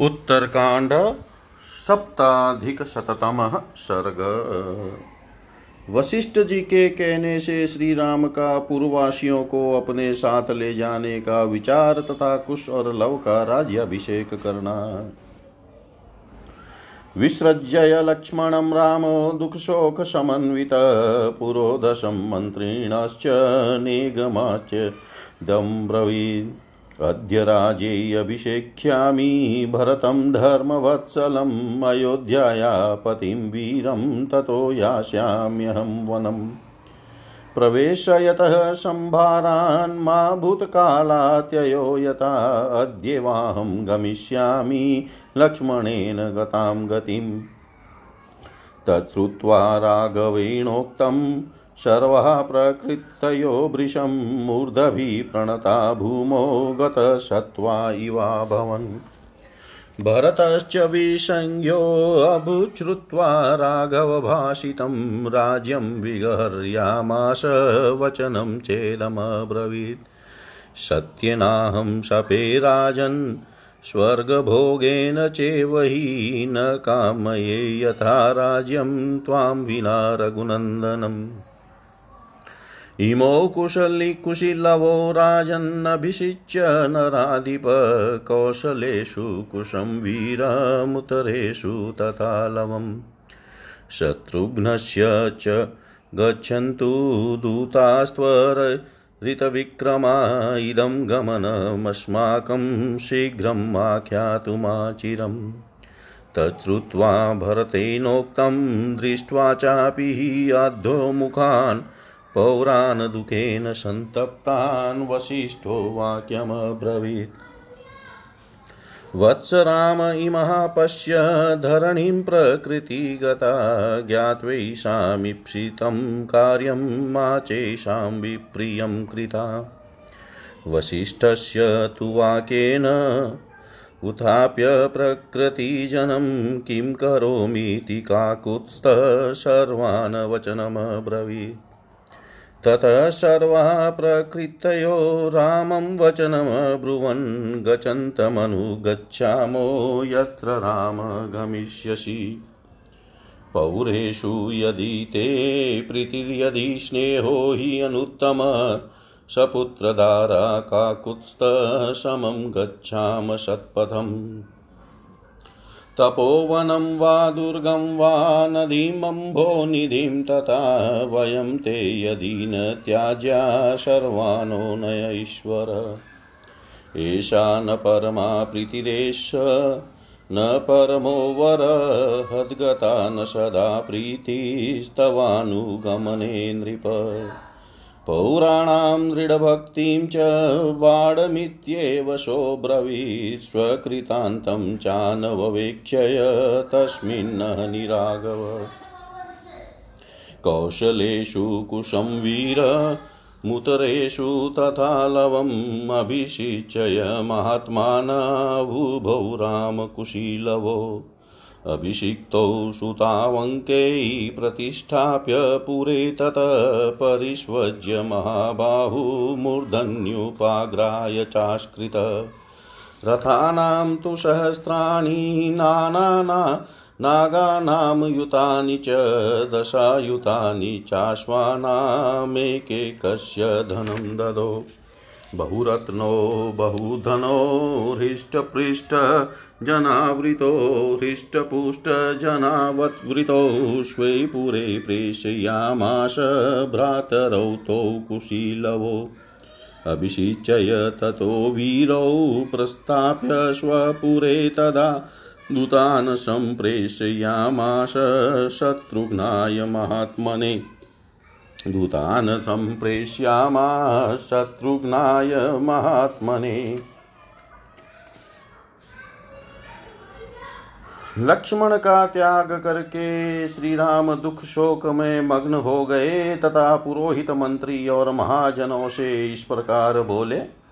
उत्तरकांड सप्ताधिक शततम सर्ग। वशिष्ठ जी के कहने से श्री राम का पूर्ववासियों को अपने साथ ले जाने का विचार तथा कुश और लव का राज्याभिषेक करना। विसृज्य लक्ष्मणं रामो दुःखशोकसमन्वितः पुरोदशं मन्त्रिणश्च निगमाच दम्ब्रवीत्। अद्य राजेऽभिषेक्ष्यामि भरतं धर्मवत्सलम् अयोध्याया पतिं वीरं ततो यास्याम्यहं वनम् प्रवेशयतः सम्भारान् मा भूतकालात्ययो यथा अद्येवाहं गमिष्यामि लक्ष्मणेन गतां गतिम्। तच्छ्रुत्वा राघवेणोक्तं सर्वाः प्रकृतयो भृशं मूर्धभिः प्रणता भूमो गतसत्त्वा इवाभवन् भरतश्च विसंज्ञोऽभूच्छ्रुत्वा राघवभाषितं राज्यं विगर्यामास वचनं चेदमब्रवीत्। सत्यनाहं शपे राजन्, स्वर्गभोगेन चैव हि न कामये यथा राज्यं त्वां विना रघुनन्दनम्। इमौ कुशली कुशीलवो राजन्नभिषिच्य नराधिप कौशलेषु कुशं वीरमुतरेषु तथा लवम्। शत्रुघ्नस्य च गच्छन्तु दूतास्त्वरितविक्रमा इदं गमनमस्माकं शीघ्रम् आख्यातुमाचिरम्। तच्छ्रुत्वा भरतेनोक्तं दृष्ट्वा चापि अधोमुखान् पौरान् दुःखेन सन्तप्तान् वसिष्ठो वाक्यमब्रवीत् वत्स राम इमः पश्य धरणिं प्रकृतिगता ज्ञात्वैषामीप्सितं कार्यं मा चैषां विप्रियं कृता। वसिष्ठस्य तु वाक्येन उत्थाप्य प्रकृतिजनं किं करोमीति काकुत्स्थः सर्वान् वचनमब्रवीत्। ततः सर्वाः प्रकृतयो रामं वचनमब्रुवन् गच्छन्तमनुगच्छामो यत्र राम गमिष्यसि। पौरेषु यदि ते प्रीतिर्यदि स्नेहो हि अनुत्तम, सपुत्रधारा काकुत्स्थसमं गच्छाम सत्पथम्। तपोवनं वा दुर्गं वा नदीमम्भोनिधिं तथा वयं ते यदि न त्याज्या सर्वानो नयैश्वर। एषा न परमा प्रीतिरेष न परमो वर, हद्गता न सदा प्रीतिस्तवानुगमने नृप। पौराणां दृढभक्तिं च बाडमित्येव सोऽब्रवीत् स्वकृतान्तं चानववेक्षय तस्मिन्न निरागव। कौशलेषु कुशं वीर मुतरेषु तथा लवम् अभिषिचय महात्मानभुभौ रामकुशीलवो। अभिषिक्तौ सुतावङ्कैः प्रतिष्ठाप्य पुरे ततः परिष्वज्य महाबाहुमूर्धन्युपाग्राय चास्कृत रथानां तु सहस्राणि नानाना नागानां युतानि च दशायुतानि चाश्वानामेकेकस्य धनं ददौ। बहुरत्नो, बहुधनो हृष्टपुष्टजनावृतो स्वे पुरे प्रेषयामास भ्रातरौ तौ कुशीलवो। अभिषिचय ततो वीरौ, प्रस्थाप्य स्वपुरे तदा, दूतान् सम्प्रेषयामास शत्रुघ्नाय महात्मने। दूतान् सम्प्रेष्यामा शत्रुघ्नाय महात्मने। लक्ष्मण का त्याग करके श्री राम दुख शोक में मग्न हो गए तथा पुरोहित मंत्री और महाजनों से इस प्रकार बोले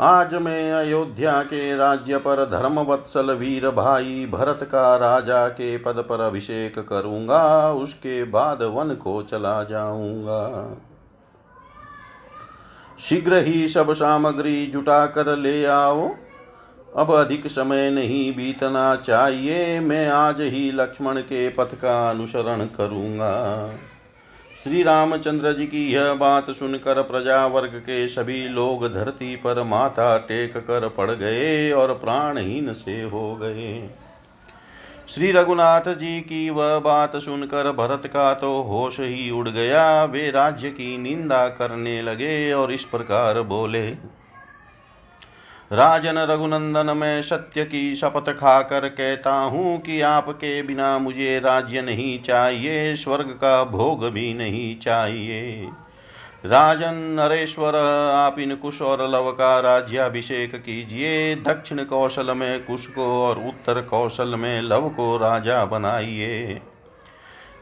आज मैं अयोध्या के राज्य पर धर्मवत्सल वीर भाई भरत का राजा के पद पर अभिषेक करूँगा, उसके बाद वन को चला जाऊँगा। शीघ्र ही सब सामग्री जुटा कर ले आओ। अब अधिक समय नहीं बीतना चाहिए, मैं आज ही लक्ष्मण के पथ का अनुसरण करूँगा। श्री रामचंद्र जी की यह बात सुनकर प्रजा वर्ग के सभी लोग धरती पर माथा टेक कर पड़ गए और प्राणहीन से हो गए। श्री रघुनाथ जी की वह बात सुनकर भरत का तो होश ही उड़ गया। वे राज्य की निंदा करने लगे और इस प्रकार बोले राजन रघुनंदन मैं सत्य की शपथ खाकर कहता हूँ कि आपके बिना मुझे राज्य नहीं चाहिए, स्वर्ग का भोग भी नहीं चाहिए। राजन, नरेश्वर, आप इन कुश और लव का राज्याभिषेक कीजिए। दक्षिण कौशल में कुश को और उत्तर कौशल में लव को राजा बनाइए।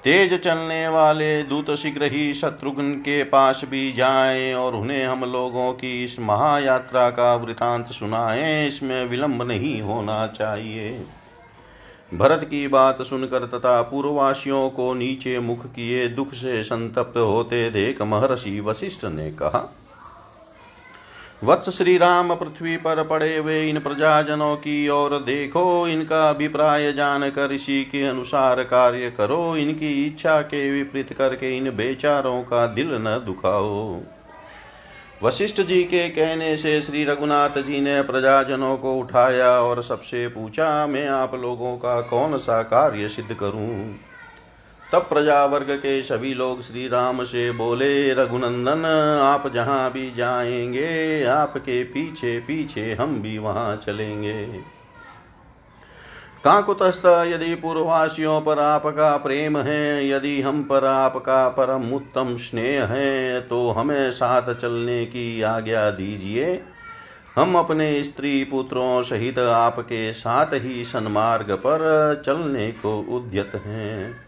तेज चलने वाले दूत शीघ्र ही शत्रुघ्न के पास भी जाएँ और उन्हें हम लोगों की इस महायात्रा का वृतांत सुनाएँ। इसमें विलंब नहीं होना चाहिए। भरत की बात सुनकर तथा पूर्ववासियों को नीचे मुख किए दुख से संतप्त होते देख महर्षि वशिष्ठ ने कहा वत्स श्री राम पृथ्वी पर पड़े हुए इन प्रजाजनों की ओर देखो, इनका अभिप्राय जानकर इसी के अनुसार कार्य करो, इनकी इच्छा के विपरीत करके इन बेचारों का दिल न दुखाओ। वशिष्ठ जी के कहने से श्री रघुनाथ जी ने प्रजाजनों को उठाया और सबसे पूछा, मैं आप लोगों का कौन सा कार्य सिद्ध करूँ? तब प्रजा वर्ग के सभी लोग श्री राम से बोले, रघुनंदन, आप जहाँ भी जाएँगे, आपके पीछे पीछे हम भी वहाँ चलेंगे। काकुतस्थ, यदि पूर्ववासियों पर आपका प्रेम है, यदि हम पर आपका परम उत्तम स्नेह है तो हमें साथ चलने की आज्ञा दीजिए। हम अपने स्त्री पुत्रों सहित आपके साथ ही सन्मार्ग पर चलने को उद्यत हैं।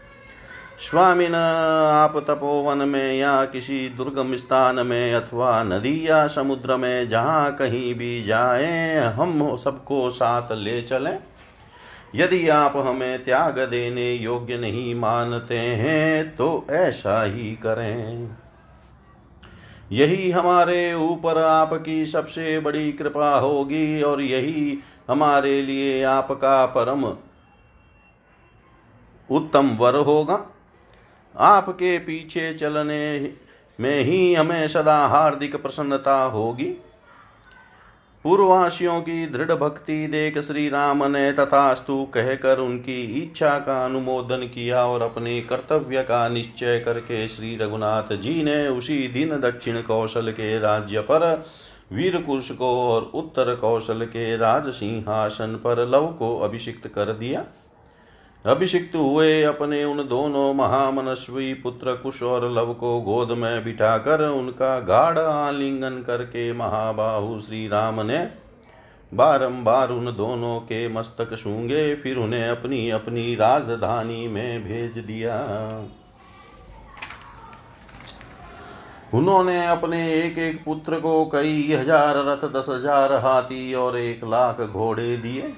स्वामीन, आप तपोवन में या किसी दुर्गम स्थान में अथवा नदी या समुद्र में जहाँ कहीं भी जाएँ, हम सबको साथ ले चलें। यदि आप हमें त्याग देने योग्य नहीं मानते हैं तो ऐसा ही करें। यही हमारे ऊपर आपकी सबसे बड़ी कृपा होगी और यही हमारे लिए आपका परम उत्तम वर होगा। आपके पीछे चलने में ही हमें सदा हार्दिक प्रसन्नता होगी। पूर्ववासियों की दृढ़ भक्ति देख श्री राम ने तथास्तु कहकर उनकी इच्छा का अनुमोदन किया और अपने कर्तव्य का निश्चय करके श्री रघुनाथ जी ने उसी दिन दक्षिण कौशल के राज्य पर वीर कुश को और उत्तर कौशल के राज सिंहासन पर लव को अभिषिक्त कर दिया। अभिषिक्त हुए अपने उन दोनों महामनस्वी पुत्र कुश और लव को गोद में बिठाकर उनका गाढ़ आलिंगन करके महाबाहु श्री राम ने बारंबार उन दोनों के मस्तक सूँगे फिर उन्हें अपनी अपनी राजधानी में भेज दिया। उन्होंने अपने एक एक पुत्र को कई हज़ार रथ, दस हज़ार हाथी और एक लाख घोड़े दिए।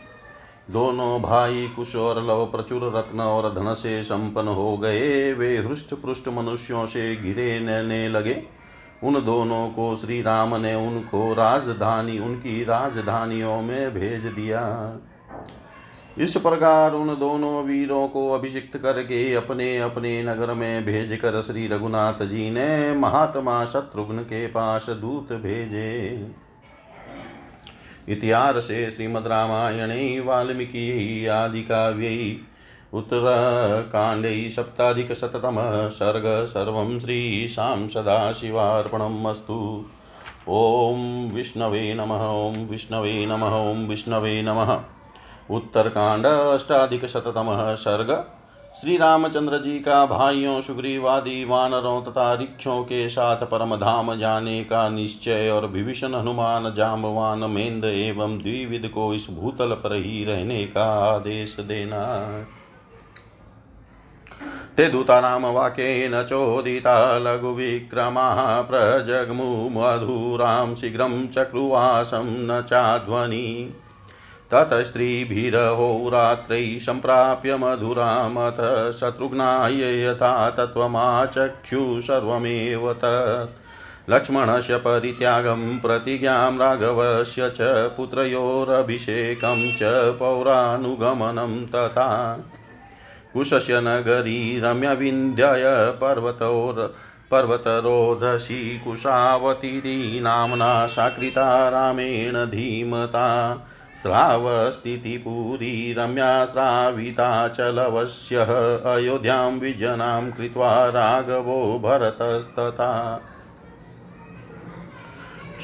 दोनों भाई कुश और लव, प्रचुर, रत्न और धन से संपन्न हो गए। वे हृष्ट पृष्ठ मनुष्यों से घिरे रहने लगे। उन दोनों को श्री राम ने उनको राजधानी, उनकी राजधानियों में भेज दिया। इस प्रकार उन दोनों वीरों को अभिषिक्त करके अपने अपने नगर में भेज कर श्री रघुनाथ जी ने महात्मा शत्रुघ्न के पास दूत भेजे। इतिहासे श्रीमद्रामायणे वाल्मीकि आदिकाव्यै उत्तरकाण्डे सप्ताधिकशततमः सर्ग सर्वं श्रीशां सदाशिवार्पणम् अस्तु ॐ विष्णवे नमः, ॐ विष्णवे नमः, ॐ विष्णवे नमः। उत्तरकाण्ड अष्टाधिकशततमः सर्ग श्री रामचंद्र जी का भाइयों, सुग्रीवादी वानरों तथा रिक्षों के साथ परम धाम जाने का निश्चय और विभीषण हनुमान जाम्बवान मेन्द एवं द्विविद को इस भूतल पर ही रहने का आदेश देना। ते दूतानां वाक्येन चोदिता लघुविक्रमाः प्रजग्मु मधुरां, शीघ्रं चक्रुवासं न चाध्वनि। ततस्त्रीभिरहोरात्रैः सम्प्राप्य मधुरामथ शत्रुघ्नाय यथा तत्त्वमाचक्षु सर्वमेव तत् लक्ष्मणस्य परित्यागं प्रतिज्ञां राघवस्य च पुत्रयोरभिषेकं च पौरानुगमनं तथा। कुशस्य नगरी रम्यविन्द्यय पर्वतोर पर्वतरोधशी कुशावती नाम्ना साकृता रामेण धीमता। स्रावस्थितिपुरी रम्या स्राविताचलवस्यः अयोध्यां विजनां कृत्वा राघवो भरतस्तथा।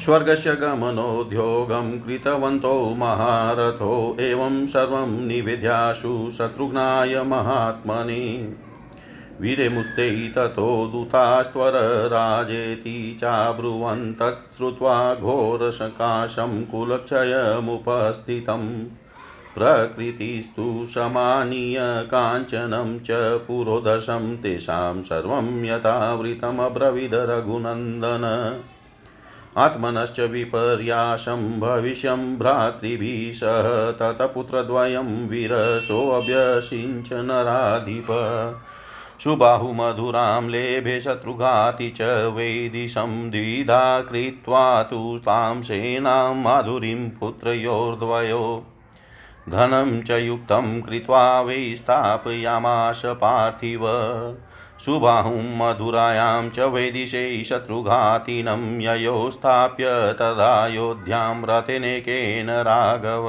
स्वर्गस्य गमनोद्योगं कृतवन्तो महारथो। एवं सर्वं निवेद्याशु शत्रुघ्नाय महात्मने। वीरेमुस्ते ततो दूतास्त्वरराजेति चाब्रुवन्तच्छ्रुत्वा घोरसकाशं कुलक्षयमुपस्थितम् प्रकृतिस्तु समानीय काञ्चनं च पुरोदशं तेषां सर्वं यथावृतमब्रवीद रघुनन्दन। आत्मनश्च विपर्यासं भविष्यं भ्रातृभिः सह ततपुत्रद्वयं वीरसोऽभ्यसिञ्च नराधिप सुबाहुमधुरां लेभे शत्रुघाति च वैदिशं द्विधा कृत्वा तु तां सेनां माधुरीं पुत्रयोर्द्वयो। धनं च युक्तं कृत्वा वै स्थापयामाश पार्थिव। सुबाहुं मधुरायां च वैदिशे शत्रुघातिनं ययो स्थाप्य तदायोध्यां रथेनेकेन राघव।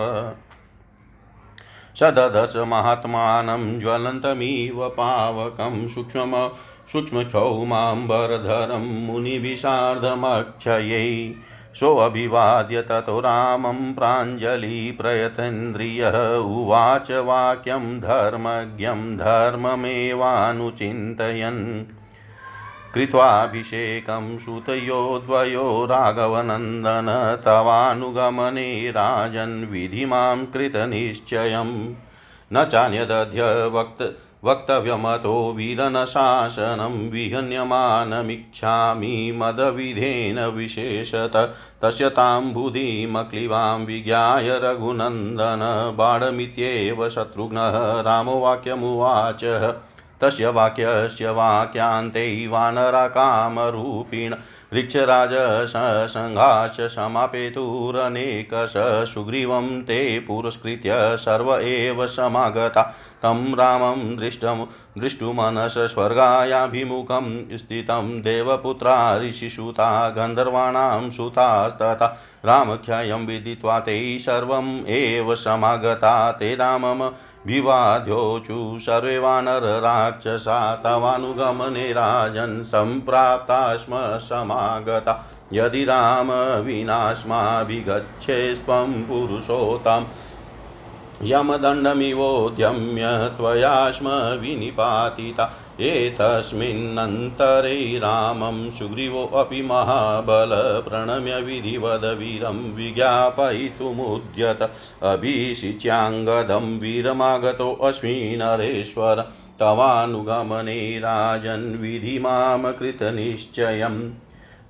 सददश महात्मानं ज्वलन्तमिव पावकं सूक्ष्म सूक्ष्मक्षौमाम्बरधरं मुनिभिषार्धमक्षयै सोऽभिवाद्य ततो रामं प्राञ्जलिप्रयतेन्द्रियः उवाच वाक्यं धर्मज्ञं धर्ममेवानुचिन्तयन्। कृत्वाभिषेकं सुतयो द्वयो राघवनन्दन तवानुगमने राजन् विधि माँ कृतनिश्चयम् न चान्यदध्य वक्त, वक्तव्यमतो वीरनशासनं विहन्यमानमिच्छामि मदविधेन विशेषत। तस्य तां बुधिमक्लिवां विज्ञाय रघुनन्दन बाणमित्येव शत्रुघ्नः रामवाक्यमुवाच तस्य वाक्यस्य वाक्यान्ते वानराकामरूपिण ऋक्षराजसङ्घाश्च समापेतुरनेकश सुग्रीवं ते पुरस्कृत्य सर्व एव समागता। तं रामं दृष्टं दृष्टुमनस स्वर्गायाभिमुखं स्थितं देवपुत्रा ऋषिसुता गन्धर्वाणां सुतास्तथा। रामख्यायं विदित्वा ते सर्वम् एव समागता। ते रामम् विवाद्योचु सर्वानरराक्षसा तवानुगमने राजन् सम्प्राप्ता स्म समागता यदि राम विनाश्माभिगच्छे स्वं पुरुषोत्तम्, यमदण्डमिवोद्यम्य त्वया स्म विनिपातिता। एतस्मिन्नन्तरे रामं सुग्रीवोऽपि महाबल प्रणम्य विधिवद वीरं विज्ञापयितुमुद्यत। अभिषिच्याङ्गदं वीरमागतोऽस्मि नरेश्वर तवानुगमने राजन् विधि माँ कृतनिश्चयम्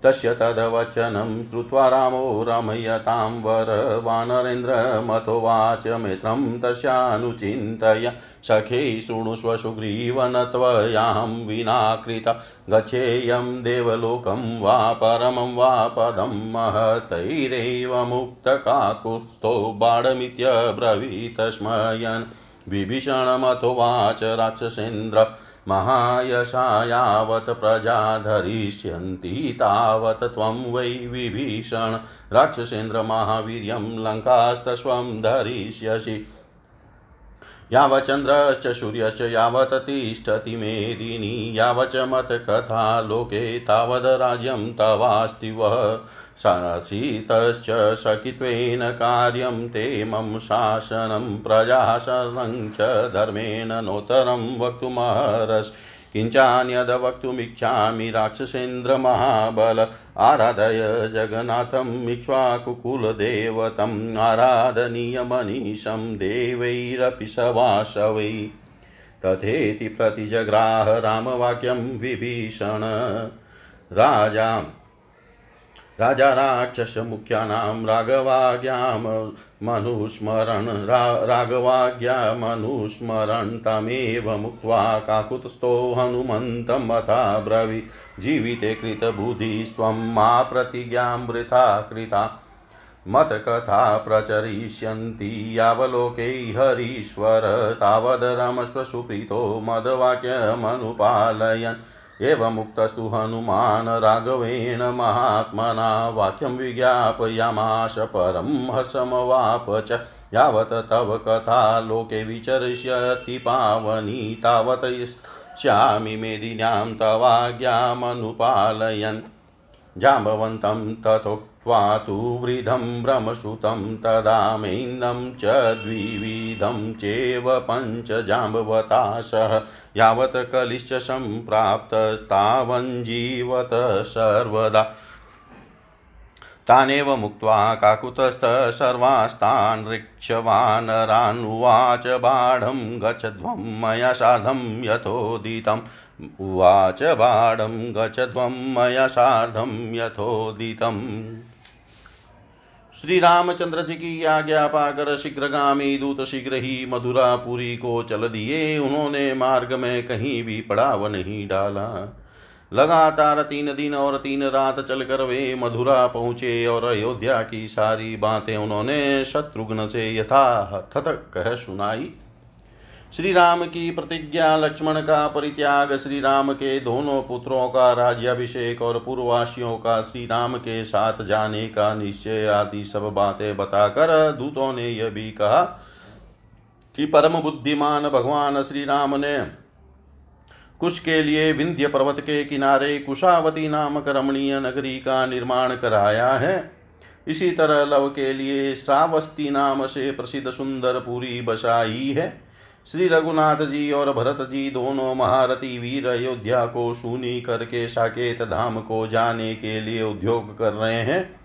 तस्य तद्वचनं श्रुत्वा रामो रमयतां वर वानरेन्द्रमथोवाच मित्रं तस्यानुचिन्तय। सखे शृणुष्व सुग्रीव न त्वयां विना कृत गच्छेयं देवलोकं वा परमं वा पदं महतैरेव मुक्तकाकुत्स्थो बाणमित्यब्रवीत स्मयन्। विभीषणमथोवाच राक्षसेन्द्र महायशा यावत् प्रजा धरिष्यन्ति तावत् त्वं वै विभीषण। राक्षसेन्द्रमहावीर्यं लङ्कास्तस्वं धरिष्यसि। यावच्चन्द्रश्च सूर्यश्च यावत् तिष्ठति मेदिनी मत्कथा लोके तावद् राज्यं तवास्ति वः। शासितश्च सखित्वेन कार्यं ते मम शासनं प्रजाशनं च धर्मेण नोत्तरं किञ्चान्यद् वक्तुमिच्छामि राक्षसेन्द्रमहाबल। आराधय जगन्नाथम् इक्ष्वाकुकुलदेवतम् आराधनीयमनीशं देवैरपि सवासवै। तथेति प्रतिजग्राह रामवाक्यं विभीषण। राजा राजा राक्षस मुख्यानां राघवाज्ञां मनुस्मरन् रा, राघवाज्ञा मनुस्मरन् तमेव मुक्त्वा काकुतस्थो हनुमन्तमथा ब्रवी। जीविते कृतबुद्धिस्त्वं मा प्रतिज्ञां वृथा कृता। मतकथा प्रचरिष्यन्ति यावलोके हरीश्वर। तावद् रमस्वसुप्रीतो मदवाक्यमनुपालयन्। एवमुक्तस्तु हनुमान् राघवेण महात्मना वाक्यं विज्ञापयामाश परं हसमवाप च यावत् तव कथा लोके विचरिष्यति पावनी तावत् श्यामि मेदिन्यां तवाज्ञामनुपालयन् जाम्बवन्तं तथोक्त्वा तु वृद्धं भ्रमसुतं तदा मेन्दं च द्विविधं चेव पञ्चजाम्बवता सह यावत् कलिश्च सम्प्राप्तस्तावञ्जीवत सर्वदा। तानेव मुक्त्वा काकुतस्थ सर्वास्तान् ऋक्षवानरानुवाच बाढं गच्छध्वं मया सार्धं यथोदितम् उवाच बाढं गच्छध्वं मया सार्धं यथोदितम्। श्री रामचंद्र जी की आज्ञा पाकर शीघ्रगामी दूत शीघ्र ही मधुरापुरी को चल दिए। उन्होंने मार्ग में कहीं भी पड़ाव नहीं डाला। लगातार तीन दिन और तीन रात चलकर वे मधुरा पहुँचे और अयोध्या की सारी बातें उन्होंने शत्रुघ्न से यथा थत कह सुनाई। श्री राम की प्रतिज्ञा, लक्ष्मण का परित्याग श्री राम के दोनों पुत्रों का राज्याभिषेक और पूर्ववासियों का श्री राम के साथ जाने का निश्चय आदि सब बातें बताकर दूतों ने यह भी कहा कि परम बुद्धिमान भगवान श्री राम ने कुश के लिए विंध्य पर्वत के किनारे कुशावती नामक रमणीय नगरी का निर्माण कराया है। इसी तरह लव के लिए श्रावस्ती नाम से प्रसिद्ध सुंदर पूरी बसाई है। श्री रघुनाथ जी और भरत जी दोनों महारथी वीर अयोध्या को सुनी करके साकेत धाम को जाने के लिए उद्योग कर रहे हैं।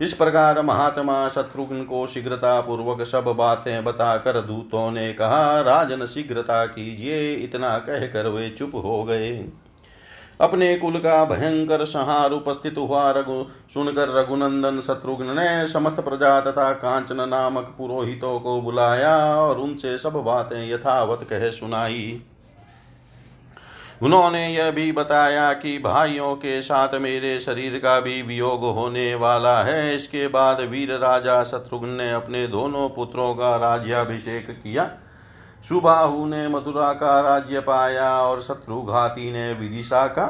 इस प्रकार महात्मा शत्रुघ्न को शीघ्रता पूर्वक सब बातें बताकर दूतों ने कहा, राजन शीघ्रता कीजिए, इतना कहकर वे चुप हो गए। अपने कुल का भयंकर संहार उपस्थित हुआ। रघु सुनकर रघुनंदन शत्रुघ्न ने समस्त प्रजा तथा कांचन नामक पुरोहितों को बुलाया और उनसे सब बातें यथावत कह सुनाई। उन्होंने यह भी बताया कि भाइयों के साथ मेरे शरीर का भी वियोग होने वाला है। इसके बाद वीर राजा शत्रुघ्न ने अपने दोनों पुत्रों का राज्याभिषेक किया। सुबाहु ने मथुरा का राज्य पाया और शत्रुघाती ने विदिशा का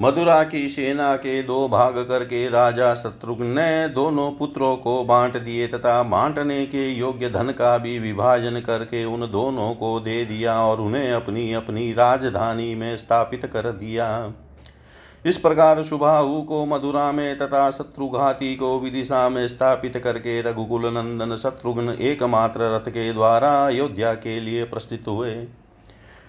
मथुरा की सेना के दो भाग करके राजा शत्रुघ्न ने दोनों पुत्रों को बांट दिए तथा बांटने के योग्य धन का भी विभाजन करके उन दोनों को दे दिया और उन्हें अपनी अपनी राजधानी में स्थापित कर दिया। इस प्रकार सुबाहु को मधुरा में तथा शत्रुघाती को विदिशा में स्थापित करके रघुकुल नंदन शत्रुघ्न एकमात्र रथ के द्वारा अयोध्या के लिए प्रस्थित हुए।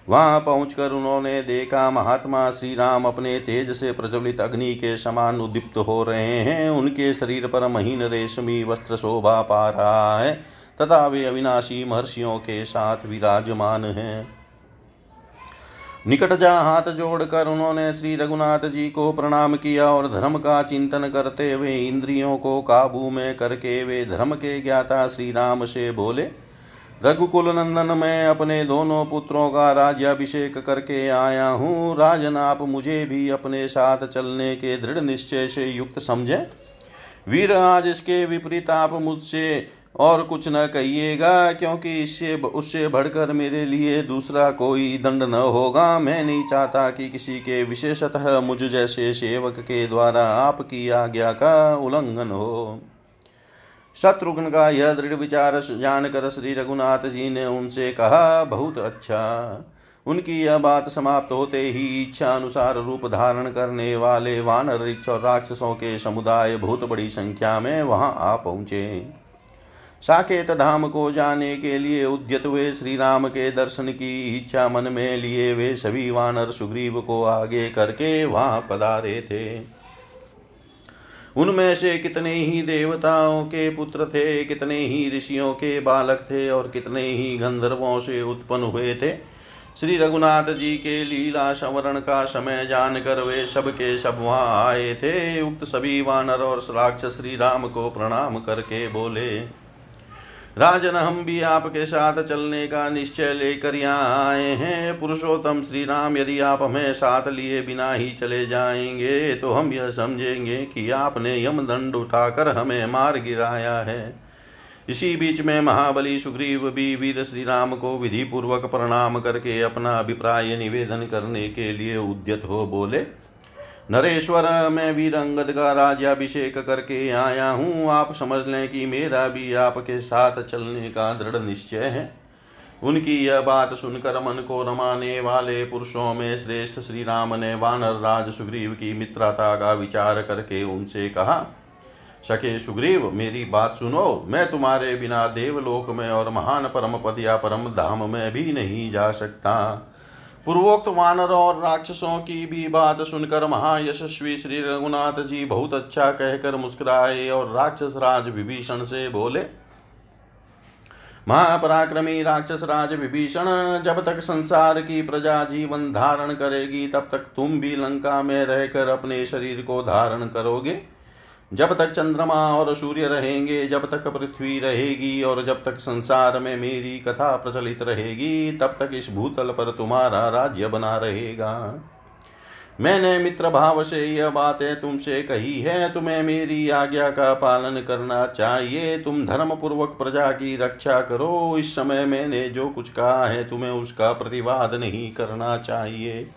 वहाँ पहुंचकर उन्होंने देखा महात्मा श्री राम अपने तेज से प्रज्वलित अग्नि के समान उद्दीप्त हो रहे हैं। उनके शरीर पर महीन रेशमी वस्त्र शोभा पा रहा है तथा वे अविनाशी महर्षियों के साथ विराजमान हैं। निकट जा हाथ जोड़कर उन्होंने श्री रघुनाथ जी को प्रणाम किया और धर्म का चिंतन करते हुए इंद्रियों को काबू में करके वे धर्म के ज्ञाता श्री राम से बोले, रघुकुल नंदन, मैं अपने दोनों पुत्रों का राज्याभिषेक करके आया हूँ। राजन, आप मुझे भी अपने साथ चलने के दृढ़ निश्चय से युक्त समझें। वीर आज इसके विपरीत, आप मुझसे और कुछ न कहिएगा, क्योंकि इससे उससे बढ़कर मेरे लिए दूसरा कोई दंड न होगा। मैं नहीं चाहता कि किसी के, विशेषतः मुझ जैसे सेवक के द्वारा आपकी आज्ञा का उल्लंघन हो। शत्रुघ्न का यह दृढ़ विचार जानकर श्री रघुनाथ जी ने उनसे कहा, बहुत अच्छा। उनकी यह बात समाप्त होते ही इच्छा अनुसार रूप धारण करने वाले वानर और राक्षसों के समुदाय बहुत बड़ी संख्या में वहाँ आ पहुँचे। साकेत धाम को जाने के लिए उद्यत हुए श्री राम के दर्शन की इच्छा मन में लिए वे सभी वानर सुग्रीव को आगे करके वहाँ पधारे थे। उनमें से कितने ही देवताओं के पुत्र थे, कितने ही ऋषियों के बालक थे और कितने ही गंधर्वों से उत्पन्न हुए थे, श्री रघुनाथ जी के लीला संवरण का समय जानकर वे सब के सब वहाँ आए थे। उक्त सभी वानर और राक्षस श्री राम को प्रणाम करके बोले। राजन हम भी आपके साथ चलने का निश्चय लेकर यहाँ आए हैं। पुरुषोत्तम श्री राम यदि आप हमें साथ लिए बिना ही चले जाएँगे तो हम यह समझेंगे कि आपने यम दंड उठाकर हमें मार गिराया है। इसी बीच में महाबली सुग्रीव भी वीर श्री राम को विधि पूर्वक प्रणाम करके अपना अभिप्राय निवेदन करने के लिए उद्यत हो बोले। नरेश्वर, मैं वीर अंगद का राज्याभिषेक करके आया हूँ। आप समझ लें कि मेरा भी आपके साथ चलने का दृढ़ निश्चय है। उनकी यह बात सुनकर मन को रमाने वाले पुरुषों में श्रेष्ठ श्री राम ने वानर राज सुग्रीव की मित्रता का विचार करके उनसे कहा सके सुग्रीव, मेरी बात सुनो। मैं तुम्हारे बिना देवलोक में और महान परम पद या परम धाम में भी नहीं जा सकता। पूर्वोक्त वानर और राक्षसों की भी बात सुनकर महायशस्वी श्री रघुनाथ जी बहुत अच्छा कहकर मुस्कुराए और राक्षस राज विभीषण से बोले, महापराक्रमी राक्षस राज विभीषण, जब तक संसार की प्रजा जीवन धारण करेगी, तब तक तुम भी लंका में रहकर अपने शरीर को धारण करोगे। जब तक चंद्रमा और सूर्य रहेंगे, जब तक पृथ्वी रहेगी और जब तक संसार में मेरी कथा प्रचलित रहेगी, तब तक इस भूतल पर तुम्हारा राज्य बना रहेगा। मैंने मित्र भाव से यह बातें तुमसे कही है, तुम्हें मेरी आज्ञा का पालन करना चाहिए, तुम धर्म पूर्वक प्रजा की रक्षा करो, इस समय मैंने जो कुछ कहा है, तुम्हें उसका प्रतिवाद नहीं करना चाहिए।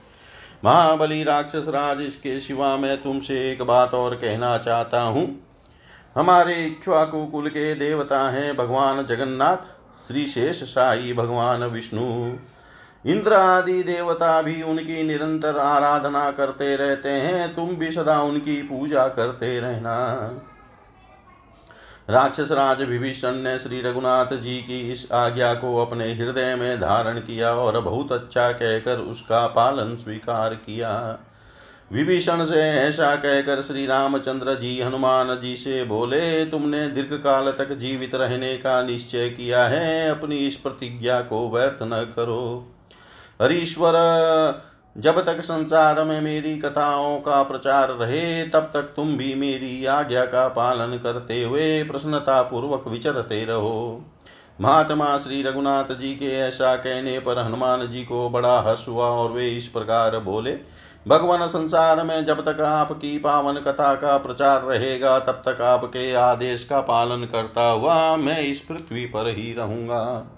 महाबली राक्षस राज, इसके शिवा मैं तुमसे एक बात और कहना चाहता हूँ। हमारे इक्ष्वाकु कुल के देवता हैं भगवान जगन्नाथ, श्री शेष शाही भगवान विष्णु। इंद्र आदि देवता भी उनकी निरंतर आराधना करते रहते हैं। तुम भी सदा उनकी पूजा करते रहना। राक्षस राज विभीषण ने श्री रघुनाथ जी की इस आज्ञा को अपने हृदय में धारण किया और बहुत अच्छा कहकर उसका पालन स्वीकार किया। विभीषण से ऐसा कहकर श्री रामचंद्र जी हनुमान जी से बोले, तुमने दीर्घ काल तक जीवित रहने का निश्चय किया है, अपनी इस प्रतिज्ञा को व्यर्थ न करो। हरीश्वर जब तक संसार में मेरी कथाओं का प्रचार रहे, तब तक तुम भी मेरी आज्ञा का पालन करते हुए प्रसन्नता पूर्वक विचरते रहो। महात्मा श्री रघुनाथ जी के ऐसा कहने पर हनुमान जी को बड़ा हर्ष हुआ और वे इस प्रकार बोले, भगवान, संसार में जब तक आपकी पावन कथा का प्रचार रहेगा, तब तक आपके आदेश का पालन करता हुआ मैं इस पृथ्वी पर ही रहूँगा।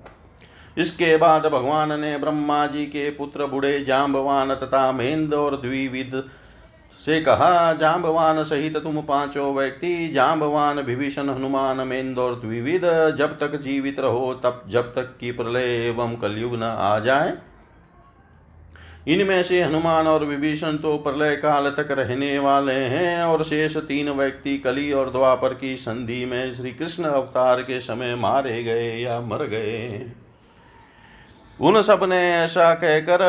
इसके बाद भगवान ने ब्रह्मा जी के पुत्र बुढ़े जाम्बवान तथा महेंद्र और द्विविद से कहा जाम्बवान सहित तुम पाँचों व्यक्ति जाम्बवान विभीषण, हनुमान मेन्द्र और द्विविद, जब तक जीवित रहो, तब, जब तक की प्रलय एवं कलयुग न आ जाए। इनमें से हनुमान और विभीषण तो प्रलय काल तक रहने वाले हैं और शेष तीन व्यक्ति कली और द्वापर की संधि में श्री कृष्ण अवतार के समय मारे गए या मर गए। उन सबने ऐसा कहकर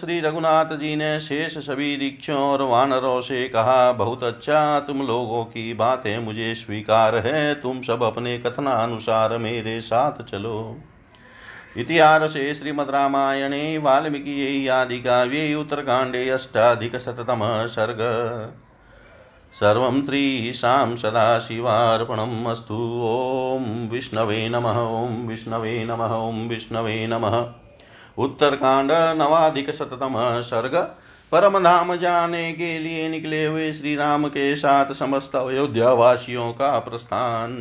श्री रघुनाथ जी ने शेष सभी दीक्षों और वानरों से कहा, बहुत अच्छा तुम लोगों की बातें मुझे स्वीकार है। तुम सब अपने कथनानुसार मेरे साथ चलो। इतिहासे श्रीमद्रामायणे वाल्मीकि आदिकाव्ये उत्तरकाण्डे अष्टाधिकशततमः सर्ग। सर्वं त्रीशां सदाशिवार्पणम् अस्तु। ॐ विष्णवे नमः, ॐ विष्णवे नमः, ॐ विष्णवे नमः। उत्तरकांड, नवाधिक शततम सर्ग। परम धाम जाने के लिए निकले हुए श्री राम के साथ समस्त अयोध्या वासियों का प्रस्थान।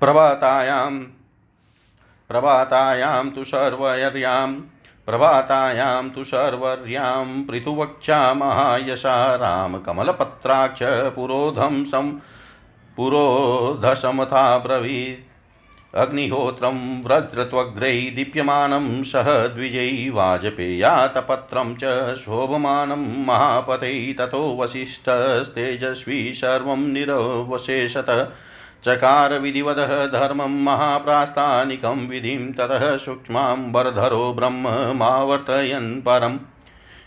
प्रभातायाम प्रभातायां तु सर्वर्यां प्रभातायां तु सर्वर्यां पृथुवक्षा महायशा रामकमलपत्राक्ष पुरोधं सं पुरोधसमथा अग्निहोत्रं व्रजत्वग्रैः दीप्यमानं सह द्विजै वाजपेयातपत्रं च शोभमानं महापतै ततो वसिष्ठस्तेजस्वी सर्वं निरवशेषत। चकार विधिवदः धर्मं महाप्रास्तानिकं विधिं ततः सूक्ष्मां वरधरो ब्रह्ममावर्तयन् परम्।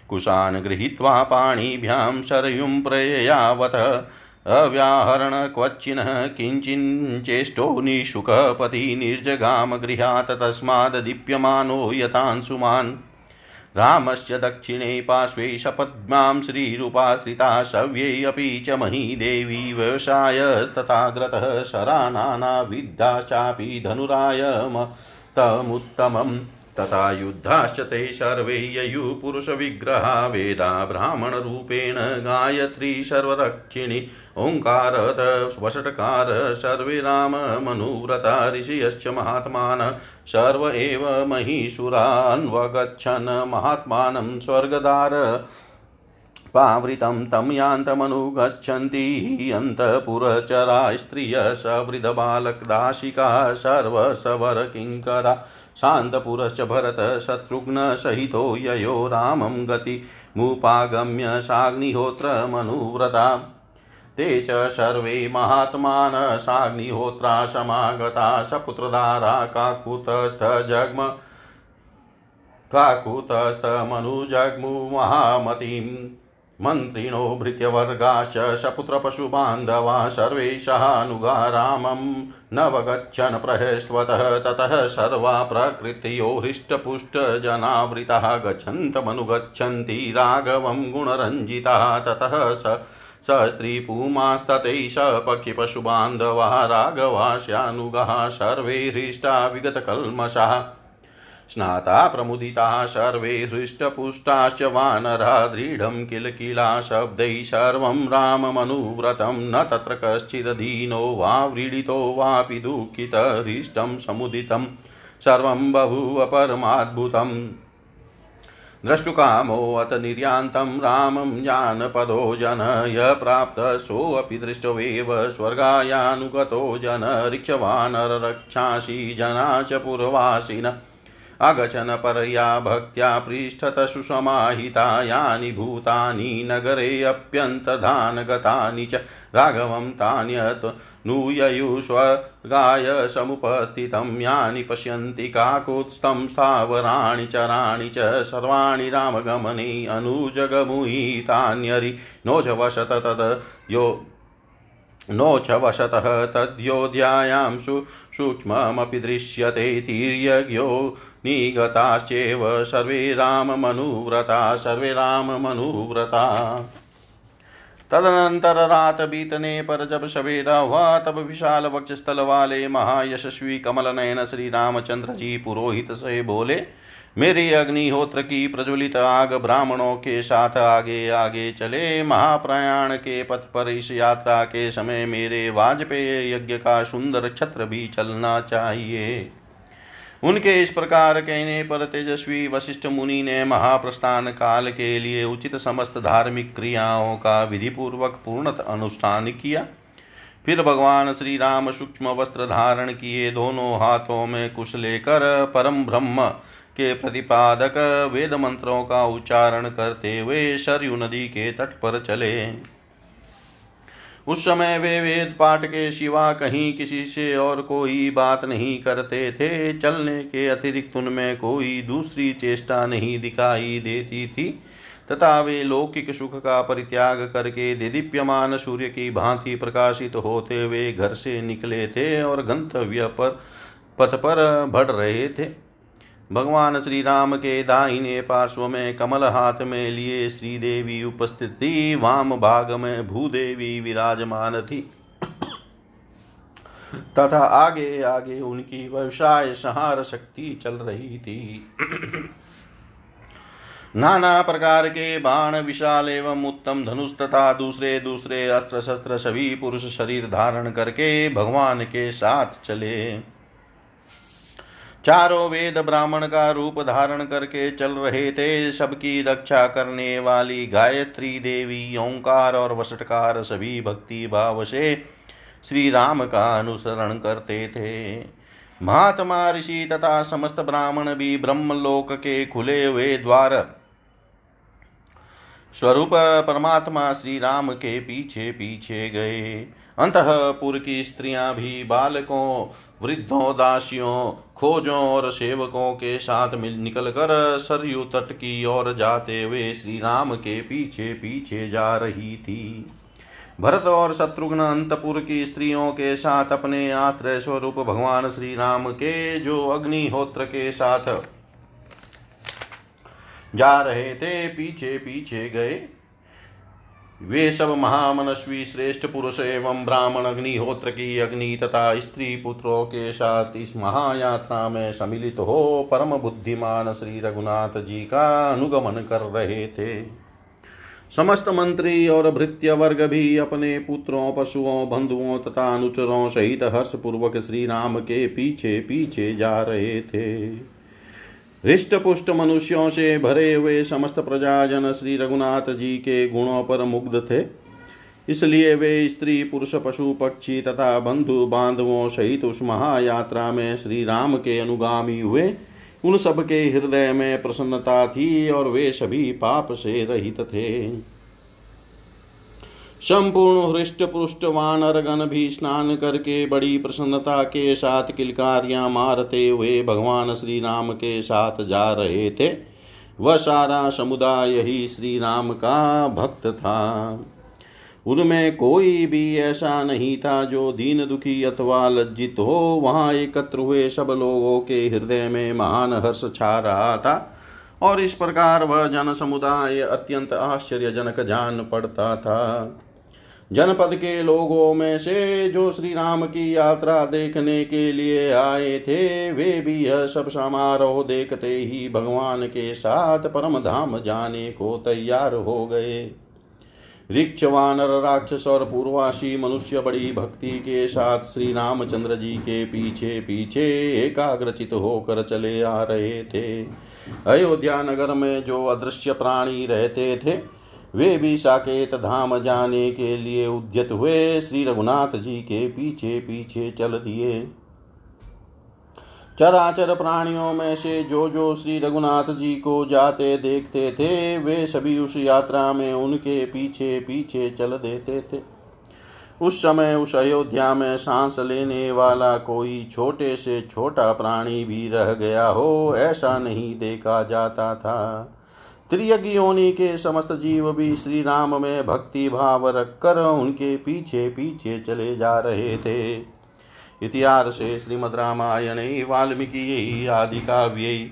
कुशान् गृहीत्वा पाणिभ्यां शरयुं प्रययावत। अव्याहरण क्वचिनः किञ्चिञ्चेष्टो निशुकपति निर्जगाम गृहात् तस्माद् दीप्यमानो यथांशुमान्। रामस्य दक्षिणे पार्श्वे सपद्मां श्रीरूपाश्रिता शव्ये अपि च महीदेवी व्यवसायस्तथाग्रतः शरानानाविद्धाश्चापि धनुराय तमुत्तमम्। तथा युद्धाश्च ते सर्वे ययुपुरुषविग्रहा वेदा ब्राह्मणरूपेण गायत्री सर्वरक्षिणी ओङ्कारत वषट्कार सर्वे राममनुव्रता ऋषयश्च महात्मान। सर्व एव महिषुरान्वगच्छन् महात्मानं स्वर्गदार। पावृतं तं यान्तमनुगच्छन्ति। अन्तपुरचरा स्त्रिय सर्वसवरकिङ्करा। शान्तपुरश्च भरत शत्रुघ्नसहितो ययो रामं गतिमुपागम्य साग्निहोत्रमनुव्रता ते च सर्वे महात्मान साग्निहोत्रा समागता सपुत्रधारा काकुतस्थजग्म काकुतस्थमनुजग्मु महामतीम्। मन्त्रिणो भृत्यवर्गाश्च सपुत्रपशुबान्धवा सर्वे सहानुगा रामं नवगच्छन् प्रहेष्वतः ततः सर्वा प्रकृतयो हृष्टपुष्टजनावृताः गच्छन्तमनुगच्छन्ति राघवं गुणरञ्जिताः ततः स स स्त्रीपुमास्ततैः सपक्षिपशुबान्धवाः राघवास्यानुगाः सर्वे हृष्टा विगतकल्मषाः स्नाता प्रमुदिताः सर्वे हृष्टपुष्टाश्च वानरा दृढं किल किला शब्दैः सर्वं राममनुव्रतं। न तत्र कश्चिदधीनो वा व्रीडितो वापि दुःखितहृष्टं समुदितं। सर्वं बभूव परमाद्भुतम् द्रष्टुकामोऽत निर्यान्तं रामं जानपदो जन य प्राप्तसोऽपि दृष्टवेव स्वर्गायानुगतो जन ऋक्षवानररक्षांसि जना च पुरवासिन। अगचन परया भक्त्या पृष्ठत सुसमाहिता यानि भूतानि नगरेऽप्यन्तधान गतानि च राघवं तान्यत् नूययुस्वर्गाय समुपस्थितं यानि पश्यन्ति काकुत्स्थं स्थावराणि चराणि च सर्वाणि रामगमने अनुजगमुहीतान्यरि नोजवशत तद् यो नो च वशतः तद्योध्यायां सु सूक्ष्ममपि दृश्यते तीर्यज्ञो निगताश्चेव सर्वे राममनुव्रता सर्वे राममनुव्रता तदनंतर रात बीतने पर जब सवेरा हुआ, तब विशाल वक्ष स्थल वाले महायशस्वी कमल नयन श्री रामचंद्र जी पुरोहित से बोले मेरी अग्निहोत्र की प्रज्वलित आग ब्राह्मणों के साथ आगे आगे चले। महाप्रयाण के पथ पर इस यात्रा के समय मेरे वाजपेय यज्ञ का सुंदर छत्र भी चलना चाहिए। उनके इस प्रकार कहने पर तेजस्वी वशिष्ठ मुनि ने महाप्रस्थान काल के लिए उचित समस्त धार्मिक क्रियाओं का विधि पूर्वक पूर्णत अनुष्ठान किया। फिर भगवान श्री राम सूक्ष्म वस्त्र धारण किए। दोनों हाथों में कुश लेकर परम ब्रह्म के प्रतिपादक वेद मंत्रों का उच्चारण करते हुए सरयू नदी के तट पर चले। उस समय वे वेद पाठ के सिवा कहीं किसी से और कोई बात नहीं करते थे। चलने के अतिरिक्त उनमें कोई दूसरी चेष्टा नहीं दिखाई देती थी। तथा वे लौकिक सुख का परित्याग करके दिदीप्यमान सूर्य की भांति प्रकाशित होते हुए घर से निकले थे और गंतव्य पर पथ पर बढ़ रहे थे। भगवान श्री राम के दाहिने पार्श्व में कमल हाथ में लिए श्री देवी उपस्थित थी। वाम भाग में भूदेवी विराजमान थी। तथा आगे आगे उनकी व्यवसाय संहार शक्ति चल रही थी। नाना प्रकार के बाण, विशाल एवं उत्तम धनुष तथा दूसरे दूसरे अस्त्र शस्त्र सभी पुरुष शरीर धारण करके भगवान के साथ चले। चारों वेद ब्राह्मण का रूप धारण करके चल रहे थे। सबकी रक्षा करने वाली गायत्री देवी, ओंकार और वसटकार सभी भक्ति भाव से श्री राम का अनुसरण करते थे। महात्मा ऋषि तथा समस्त ब्राह्मण भी ब्रह्मलोक के खुले हुए द्वार स्वरूप परमात्मा श्री राम के पीछे पीछे गए। अंतपुर की स्त्रियाँ भी बालकों, वृद्धों, दासियों, खोजों और सेवकों के साथ मिल निकल कर सरयू तट की ओर जाते हुए श्री राम के पीछे पीछे जा रही थी। भरत और शत्रुघ्न अंतपुर की स्त्रियों के साथ अपने आश्रय स्वरूप भगवान श्री राम के, जो अग्निहोत्र के साथ जा रहे थे, पीछे पीछे गए। वे सब महामनस्वी, श्रेष्ठ पुरुष एवं ब्राह्मण, अग्निहोत्र की अग्नि तथा स्त्री पुत्रों के साथ इस महायात्रा में सम्मिलित हो, परम बुद्धिमान श्री रघुनाथ जी का अनुगमन कर रहे थे। समस्त मंत्री और भृत्य वर्ग भी अपने पुत्रों, पशुओं, बंधुओं तथा अनुचरों सहित हर्ष पूर्वक श्री राम के पीछे पीछे जा रहे थे। हृष्ट पुष्ट मनुष्यों से भरे हुए समस्त प्रजाजन श्री रघुनाथ जी के गुणों पर मुग्ध थे। इसलिए वे स्त्री, पुरुष, पशु, पक्षी तथा बंधु बांधवों सहित उस महायात्रा में श्री राम के अनुगामी हुए। उन सबके हृदय में प्रसन्नता थी और वे सभी पाप से रहित थे। संपूर्ण हृष्ट पुष्ट वानरगण भी स्नान करके बड़ी प्रसन्नता के साथ किलकारियाँ मारते हुए भगवान श्री राम के साथ जा रहे थे। वह सारा समुदाय ही श्री राम का भक्त था। उनमें कोई भी ऐसा नहीं था जो दीन दुखी अथवा लज्जित हो। वहाँ एकत्र हुए सब लोगों के हृदय में महान हर्ष छा रहा था और इस प्रकार वह जन समुदाय अत्यंत आश्चर्यजनक जान पड़ता था। जनपद के लोगों में से जो श्री राम की यात्रा देखने के लिए आए थे, वे भी यह सब समारोह देखते ही भगवान के साथ परम धाम जाने को तैयार हो गए। ऋक्ष वानर राक्षस और पूर्वासी मनुष्य बड़ी भक्ति के साथ श्री रामचंद्र जी के पीछे पीछे एकाग्रचित होकर चले आ रहे थे। अयोध्या नगर में जो अदृश्य प्राणी रहते थे वे भी साकेत धाम जाने के लिए उद्यत हुए। श्री रघुनाथ जी के पीछे पीछे चल दिए। चराचर प्राणियों में से जो जो श्री रघुनाथ जी को जाते देखते थे, वे सभी उस यात्रा में उनके पीछे पीछे चल देते थे। उस समय उस अयोध्या में सांस लेने वाला कोई छोटे से छोटा प्राणी भी रह गया हो, ऐसा नहीं देखा जाता था। त्रियज्ञ के समस्त जीव भी श्री राम में भक्ति भाव रखकर उनके पीछे पीछे चले जा रहे थे। इतिहास इतिहासे श्रीमद्रामायणे वाल्मीकियै आदिकाव्यै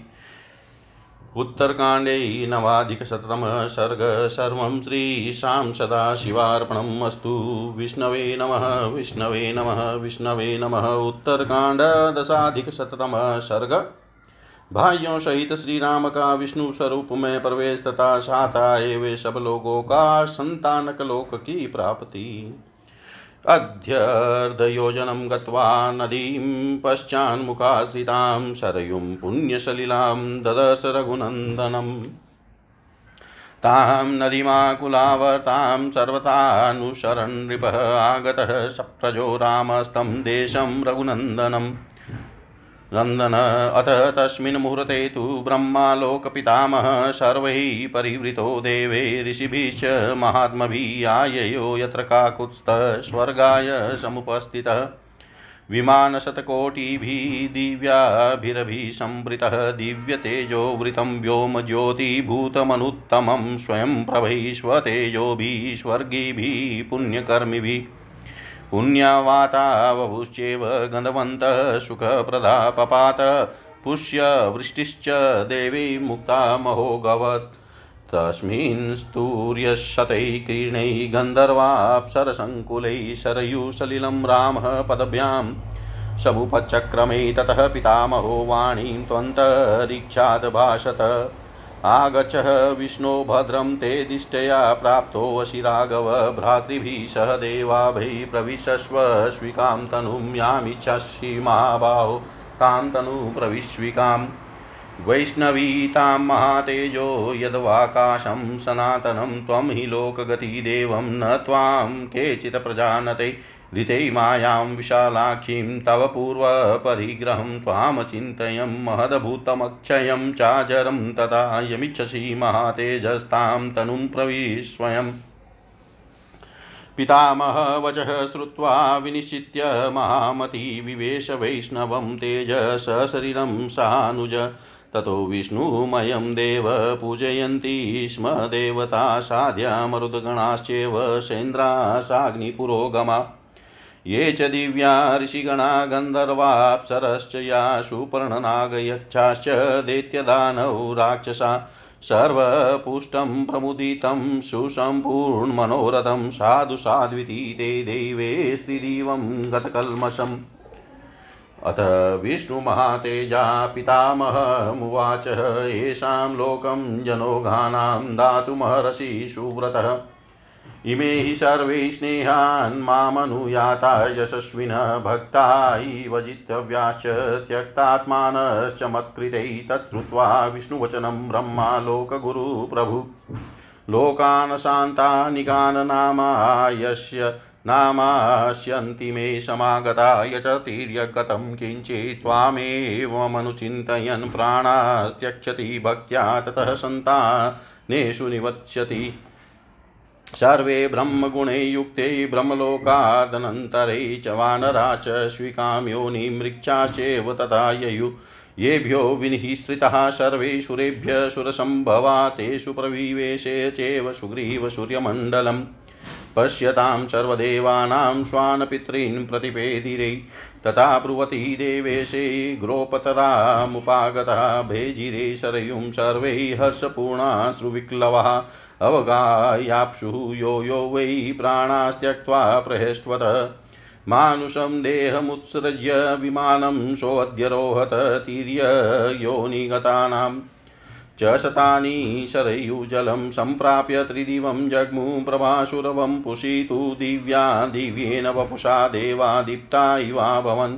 उत्तरकाण्डे नवाधिकशततमः सर्ग, सर्वं श्रीशां सदाशिवार्पणम् अस्तु। विष्णवे नमः विष्णवे नमः विष्णवे नमः। उत्तरकाण्ड दशाधिकशततमः सर्ग। भाइयों सहित श्री राम का विष्णु स्वरूप में प्रवेश तथा साथ आए वे सब लोगों का संतानक लोक की प्राप्ति। अध्यर्धयोजनं गत्वा नदीं पश्चान्मुखाश्रितां शरयुं पुण्यसलिलां ददश रघुनन्दनम् तां नदीमाकुलावर्तां सर्वतानुसरन् नृपः आगतः सप्रजो रामस्तं देशं रघुनन्दनम् नन्दन, अथ तस्मिन् मुहूर्ते तु ब्रह्मालोकपितामहः सर्वैः परिवृतो देवे ऋषिभिश्च महात्मभिः आययो यत्र काकुत्स्थः स्वर्गाय समुपस्थितः। विमानशतकोटिभिः दिव्याभिरभिसंवृतः दिव्यतेजोवृतं व्योमज्योतिभूतमनुत्तमं स्वयं प्रभैः स्वतेजोभिः स्वर्गिभिः पुण्यकर्मिभिः पुण्यवातावभुश्चेव गन्धवन्तः सुखप्रदा पपात पुष्यवृष्टिश्च देवी मुक्ता महोगवत्। तस्मिन् स्तूर्यशतैः किरणैः गन्धर्वाप्सरसङ्कुलैः शरयुसलिलं रामः पदभ्यां समुपचक्रमे ततः पितामहो वाणीं त्वन्तरीक्षाद् भाषत विष्णु भद्रम भद्रं ते दिष्टया प्राप्तोऽसि राघव भ्रातृभिः सह देवाभै प्रविशस्व स्विकां तनुं छी महाबाहो तां तनु प्रविश्विकाम् वैष्णवी तां महातेजो यद्वाकाशं सनातनं त्वं हि लोकगतिदेवं न त्वां केचित् प्रजानते ऋते मायां विशालाक्षीं तव पूर्वपरिग्रहं त्वामचिन्तयं महदभूतमक्षयं चाजरं तथा यमिच्छसि महातेजस्तां तनुं प्रविस्वयम् पितामह वचः श्रुत्वा विनिश्चित्य महामती विवेश वैष्णवं तेज सशरीरं सानुज ततो विष्णुमयं देव पूजयन्ति स्म देवता साध्या मरुद्गणाश्चैव सेन्द्रासाग्निपुरोगमा। ये च दिव्या ऋषिगणा गन्धर्वाप्सरश्च या सुपर्णनागयक्षाश्च दैत्यदानौ राक्षसा। सर्वपुष्टं प्रमुदितं सुसम्पूर्णमनोरथं साधु साध्विति ते देवे स्त्रीदिवं गतकल्मषम्। अथ विष्णुमहातेजा पितामहमुवाच येषां लोकं जनोघानां दातुमहर्षि सुव्रतः। इमे हि सर्वे स्नेहान् मामनुयाता यशस्विनः भक्ता इव जितव्याश्च त्यक्तात्मानश्च मत्कृतै तच्छ्रुत्वा विष्णुवचनं ब्रह्मा लोकगुरुप्रभु लोकान् शान्तानिकान् नामा यस्य नामास्यन्ति मे समागता यचतिर्यगतं किञ्चित् त्वामेवमनुचिन्तयन् प्राणास्त्यक्षति भक्त्या ततः सन्तानेषु निवत्स्यति। सर्वे ब्रह्मगुणे युक्ते ब्रह्मलोकादनन्तरे च वानरा च स्वीकाम्योनिमृक्षाश्चैव तथा ययु। येभ्यो विनिःसृतः सर्वे सुरेभ्य सुरसम्भवा तेषु प्रविवेशे चैव सुग्रीव सूर्यमण्डलम्। पश्यतां सर्वदेवानां स्वानपितॄन् प्रतिपेदिरे, तथा ब्रुवती देवेशे ग्रोपतरामुपागतः भेजिरे सरयुं सर्वै हर्षपूर्णाश्रुविक्लवः, अवगायाप्सु यो यो वै प्राणास्त्यक्त्वा प्रहेष्वत मानुषं देहमुत्सृज्य विमानं सोऽध्यरोहत तिर्ययोनिगतानाम् च शतानि शरयुजलं सम्प्राप्य त्रिदिवं जग्मु प्रभासुरवं पुषितु दिव्या दिव्येन वपुषा देवा दीप्ता इवाभवन्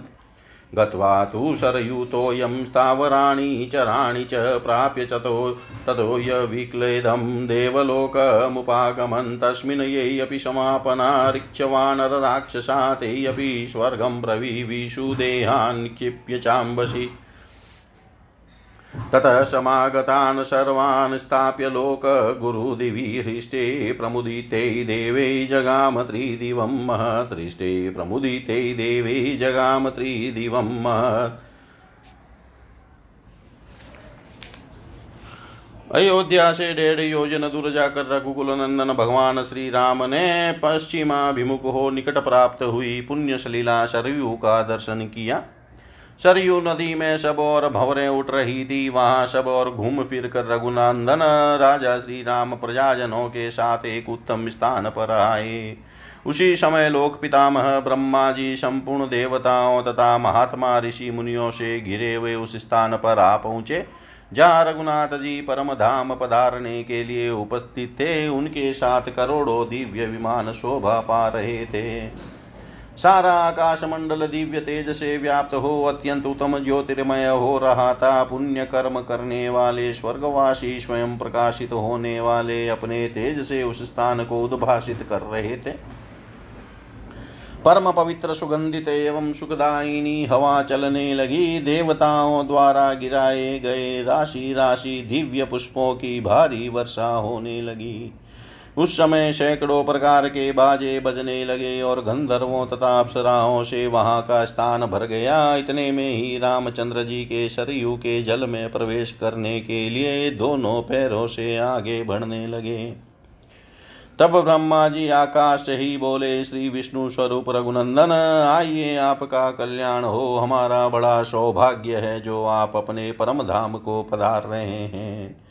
गत्वा तु शरयुतोऽयं स्थावराणि चराणि च प्राप्य चतो ततो य विक्लेदं देवलोकमुपागमन्। तस्मिन् येऽपि समापना ऋक्षवानरराक्षसा तेऽपि स्वर्गं ब्रवीविषु देहान् क्षिप्य चाम्बसि। ततः समागतान् सर्वान् स्थाप्य लोकगुरुदिवि हृष्टे प्रमुदिते देवे जगाम त्रिदिवं महत्। हृष्टे प्रमुदिते देवे जगाम त्रिदिवं महत्। अयोध्या से डेढ़ योजन दूर जाकर रघुकुल नंदन भगवान श्री राम ने पश्चिमाभिमुख हो निकट प्राप्त हुई पुण्य सलीला सरयू का दर्शन किया। सरयू नदी में सब और भवरें उठ रही थी। वहाँ सब और घूम फिर कर रघुनंदन, राजा श्री राम प्रजाजनों के साथ एक उत्तम स्थान पर आए। उसी समय लोक पितामह, ब्रह्मा जी, संपूर्ण देवताओं तथा महात्मा ऋषि मुनियों से घिरे हुए उस स्थान पर आ पहुँचे, जहाँ रघुनाथ जी परम धाम पधारने के लिए उपस्थित थे। उनके साथ करोड़ों दिव्य विमान शोभा पा रहे थे। सारा आकाश मंडल दिव्य तेज से व्याप्त हो अत्यंत उत्तम ज्योतिर्मय हो रहा था पुण्य कर्म करने वाले स्वर्गवासी स्वयं प्रकाशित होने वाले अपने तेज से उस स्थान को उद्भाषित कर रहे थे। परम पवित्र सुगंधित एवं सुखदायिनी हवा चलने लगी, देवताओं द्वारा गिराए गए राशि राशि दिव्य पुष्पों की भारी वर्षा होने लगी। उस समय सैकड़ों प्रकार के बाजे बजने लगे और गंधर्वों तथा अप्सराओं से वहाँ का स्थान भर गया। इतने में ही रामचंद्र जी के सरयू के जल में प्रवेश करने के लिए दोनों पैरों से आगे बढ़ने लगे। तब ब्रह्मा जी आकाश से ही बोले, श्री विष्णु स्वरूप रघुनंदन, आइए आपका कल्याण हो। हमारा बड़ा सौभाग्य है जो आप अपने परम धाम को पधार रहे हैं।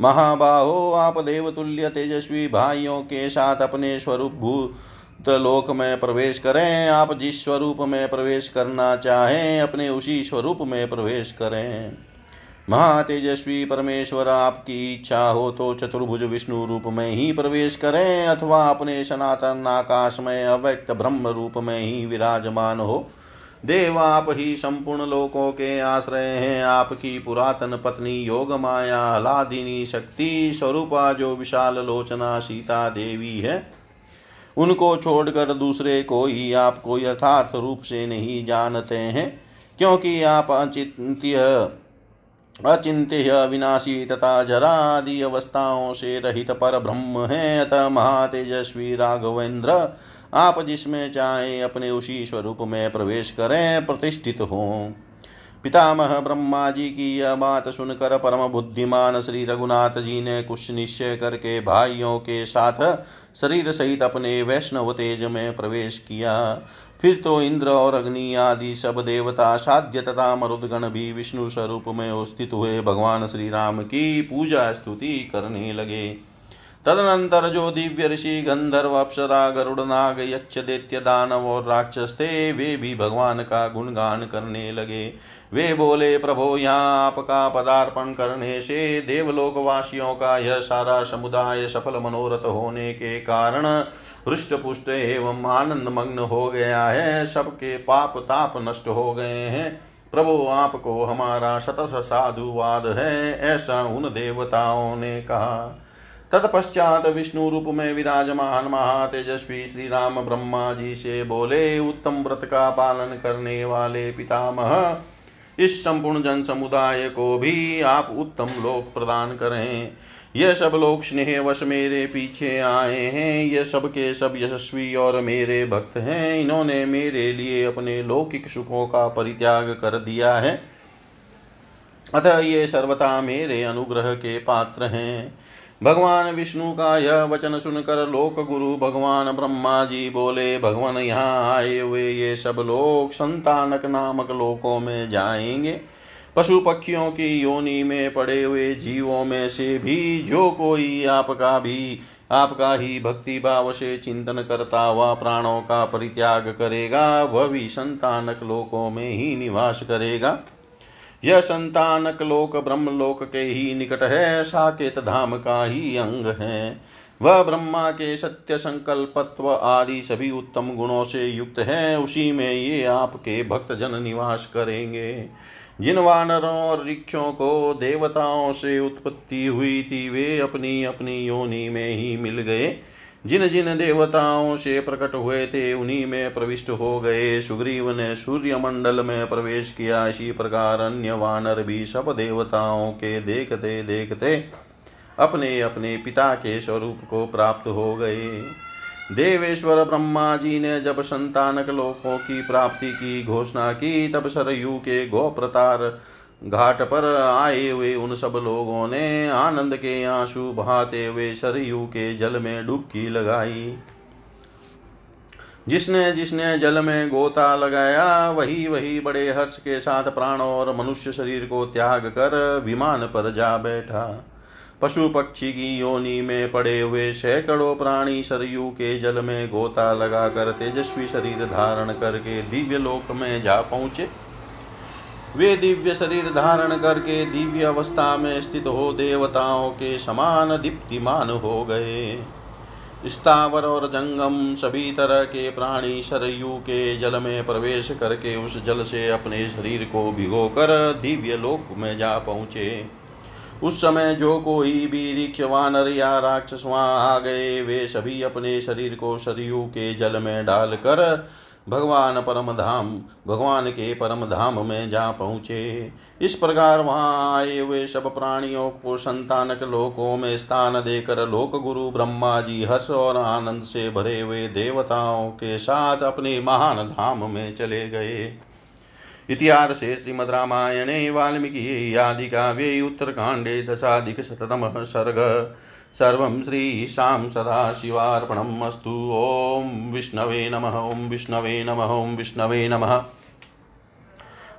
महाबाहो, आप देवतुल्य तेजस्वी भाइयों के साथ अपने स्वरूप भूत लोक में प्रवेश करें। आप जिस स्वरूप में प्रवेश करना चाहें, अपने उसी स्वरूप में प्रवेश करें। महातेजस्वी परमेश्वर, आपकी इच्छा हो तो चतुर्भुज विष्णु रूप में ही प्रवेश करें, अथवा अपने सनातन आकाश में अव्यक्त ब्रह्म रूप में ही विराजमान हो। देव आप ही संपूर्ण लोकों के आश्रय हैं। आपकी पुरातन पत्नी योग माया हलादिनी शक्ति स्वरूपा, जो विशाल लोचना सीता देवी है, उनको छोड़कर दूसरे कोई आपको यथार्थ रूप से नहीं जानते हैं, क्योंकि आप अचिंत्य अचिंत्य विनाशी तथा जरादि अवस्थाओं से रहित पर ब्रह्म है। अतः महातेजस्वी राघवेंद्र आप जिसमें चाहे अपने उसी स्वरूप में प्रवेश करें, प्रतिष्ठित हो। पितामह ब्रह्मा जी की यह बात सुनकर परम बुद्धिमान श्री रघुनाथ जी ने कुछ निश्चय करके भाइयों के साथ शरीर सहित अपने वैष्णव तेज में प्रवेश किया। फिर तो इंद्र और अग्नि आदि सब देवता साध्य तथा मरुदगण भी विष्णु स्वरूप में स्थित हुए भगवान श्री राम की पूजा स्तुति करने लगे। तदनंतर जो दिव्य ऋषि गंधर्व अप्सरा गरुड़ नाग यक्ष दैत्य दानव और राक्षस थे वे भी भगवान का गुणगान करने लगे। वे बोले, प्रभो, यहाँ आपका पदार्पण करने से देवलोक वासियों का यह सारा समुदाय सफल मनोरथ होने के कारण हृष्ट पुष्ट एवं आनंद मग्न हो गया है। सबके पाप ताप नष्ट हो गए हैं। प्रभु, आपको हमारा शतस साधुवाद है, ऐसा उन देवताओं ने कहा। तत्पश्चात विष्णु रूप में विराजमान महातेजस्वी श्री राम ब्रह्मा जी से बोले, उत्तम व्रत का पालन करने वाले पितामह, इस संपूर्ण जन समुदाय को भी आप उत्तम लोक प्रदान करें। यह सब लोग स्नेह वश मेरे पीछे आए हैं। ये सब के सब यशस्वी और मेरे भक्त हैं। इन्होंने मेरे लिए अपने लौकिक सुखों का परित्याग कर दिया है। अतः ये सर्वथा मेरे अनुग्रह के पात्र हैं। भगवान विष्णु का यह वचन सुनकर लोक गुरु भगवान ब्रह्मा जी बोले, भगवान, यहाँ आए हुए ये सब लोग संतानक नामक लोकों में जाएँगे। पशु पक्षियों की योनि में पड़े हुए जीवों में से भी जो कोई आपका भी, आपका ही भक्ति भाव से चिंतन करता हुआ प्राणों का परित्याग करेगा, वह भी संतानक लोकों में ही निवास करेगा। यह संतानक लोक ब्रह्म लोक के ही निकट है, साकेत धाम का ही अंग है। वह ब्रह्मा के सत्य संकल्पत्व आदि सभी उत्तम गुणों से युक्त है, उसी में ये आपके भक्त जन निवास करेंगे। जिन वानरों और रिक्षों को देवताओं से उत्पत्ति हुई थी, वे अपनी अपनी योनि में ही मिल गए। जिन जिन देवताओं से प्रकट हुए थे, उन्हीं में प्रविष्ट हो गए। सुग्रीव ने सूर्य मंडल में प्रवेश किया। इसी प्रकार अन्य वानर भी सब देवताओं के देखते देखते अपने अपने पिता के स्वरूप को प्राप्त हो गए। देवेश्वर ब्रह्मा जी ने जब संतानक लोकों की प्राप्ति की घोषणा की, तब सरयू के गोप्रतार घाट पर आए हुए उन सब लोगों ने आनंद के आँसू बहाते हुए सरयू के जल में डुबकी लगाई। जिसने जिसने जल में गोता लगाया, वही वही बड़े हर्ष के साथ प्राणों और मनुष्य शरीर को त्याग कर विमान पर जा बैठा। पशु पक्षी की योनि में पड़े हुए सैकड़ों प्राणी सरयू के जल में गोता लगाकर तेजस्वी शरीर धारण करके दिव्य लोक में जा पहुँचे। वे दिव्य शरीर धारण करके दिव्य अवस्था में स्थित हो देवताओं के समान दीप्तिमान हो गए। स्थावर और जंगम सभी तरह के प्राणी सरयू के जल में प्रवेश करके उस जल से अपने शरीर को भिगोकर दिव्य लोक में जा पहुँचे। उस समय जो कोई भी रिक्ष वानर या राक्षस वहाँ आ गए, वे सभी अपने शरीर को सरयू के जल में डालकर भगवान परम धाम भगवान के परम धाम में जा पहुँचे। इस प्रकार वहाँ आए हुए सब प्राणियों को संतानक लोकों में स्थान देकर लोक गुरु ब्रह्मा जी हर्ष और आनंद से भरे हुए देवताओं के साथ अपने महान धाम में चले गए। इतिहासे श्रीमद्रामायणे वाल्मीकि आदिकाव्ये उत्तरकाण्डे दशाधिकशततमः सर्ग। सर्वं श्रीशां सदाशिवार्पणम् अस्तु। ॐ विष्णवे नमः, ॐ विष्णवे नमः, ॐ विष्णवे नमः।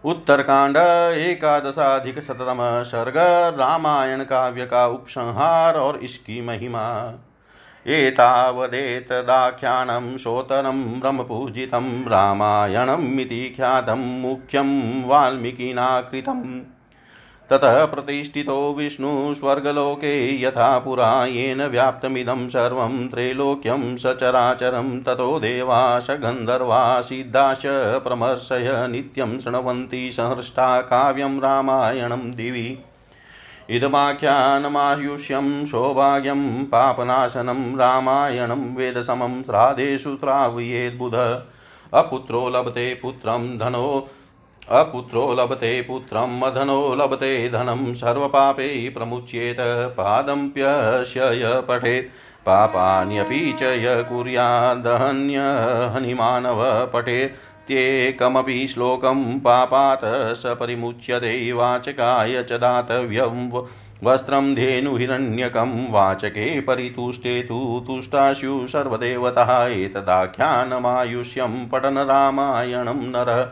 उत्तरकांड एकादशाधिकशततम सर्ग। रामायण काव्य का उपसंहार और इसकी महिमा। एतावदेतदाख्यानं शोतनं ब्रह्मपूजितं रामायणमिति ख्यातं मुख्यं वाल्मीकिना कृतम् ततः प्रतिष्ठितो विष्णु स्वर्गलोके यथा पुरा येन व्याप्तमिदं सर्वं त्रैलोक्यं सचराचरं ततो देवाश गन्धर्वा सिद्धाश प्रमर्शय नित्यं शृण्वन्ति सहृष्टा काव्यं रामायणं दिवि। इदमाख्यानमायुष्यं सौभाग्यं पापनाशनं रामायणं वेदसमं श्राद्धेषु श्रावयेद्बुध। अपुत्रो लभते पुत्रं धनो, अपुत्रो लभते पुत्रं मधनो, लभते धनं सर्वपापै प्रमुच्येत, पादं प्यस्य य पठेत्, पापान्यपि च य कुर्यादहन्यहनिमानव पठेत्। त्येकमपि श्लोकं पापात् स परिमुच्यते वाचकाय च दातव्यं वस्त्रं धेनुहिरण्यकं वाचके परितुष्टे तु तुष्टाशु सर्वदेवतः एतदाख्यानमायुष्यं पठन रामायणं नरः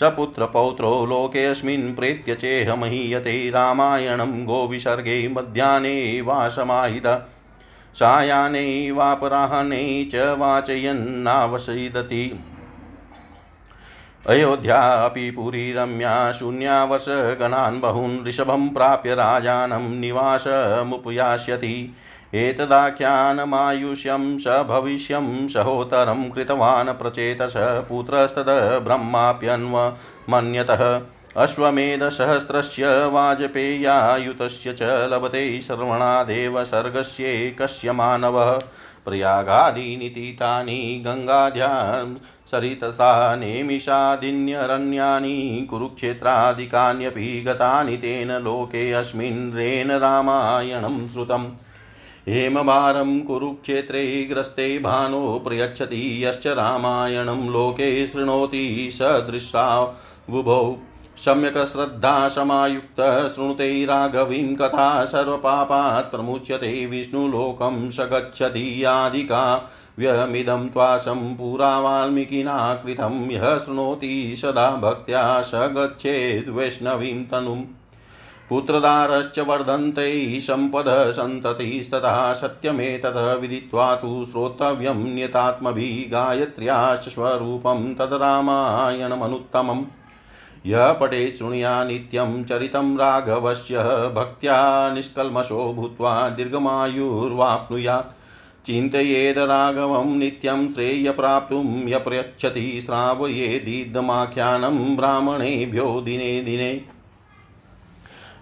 सपुत्रपौत्रो लोकेऽस्मिन् प्रेत्य चेह महीयते रामायणं गोविसर्गे मध्याह्ने वा समाहित वापराह्ने च वाचयन्नावसीदति अयोध्यापि पुरी रम्या शून्यावर्षगणान् बहून् ऋषभं प्राप्य राजानं निवासमुपयास्यति। एतदाख्यानमायुष्यं स भविष्यं सहोत्तरं कृतवान् प्रचेतस पुत्रस्तद अश्वमेधसहस्रस्य वाजपेयायुतस्य च लभते श्रवणादेव सर्गस्येकस्य मानवः। प्रयागादीनि तीतानि गङ्गाध्यां सरितता नेमिषादिन्यरण्यानि कुरुक्षेत्रादिकान्यपि गतानि तेन लोके अस्मिन् रेण रामायणं श्रुतम्। हेमभारं कुरुक्षेत्रे ग्रस्ते भानो प्रयच्छति यश्च रामायणं लोके शृणोति सदृशावुभौ सम्यक् श्रद्धा समायुक्तः शृणुते राघवीं कथा सर्वपापात् प्रमुच्यते विष्णुलोकं स गच्छति यादिका व्यमिदं त्वासं पुरा वाल्मीकिना कृतं यः शृणोति सदा भक्त्या स गच्छेद्वैष्णवीं तनुम्। पुत्रदारश्च वर्धन्ते सम्पदः सन्ततिस्ततः सत्यमेतत् विदित्वा तु श्रोतव्यं नियतात्मभिः गायत्र्याश्च स्वरूपं तद्रामायणमनुत्तमम् यः पठेत् शृणुया नित्यं चरितं राघवस्य भक्त्या निष्कल्मषो भूत्वा दीर्घमायुर्वाप्नुयात्। चिन्तयेद राघवं नित्यं श्रेयप्राप्तुं यप्रयच्छति श्रावयेदिदमाख्यानं ब्राह्मणेभ्यो दिने दिने।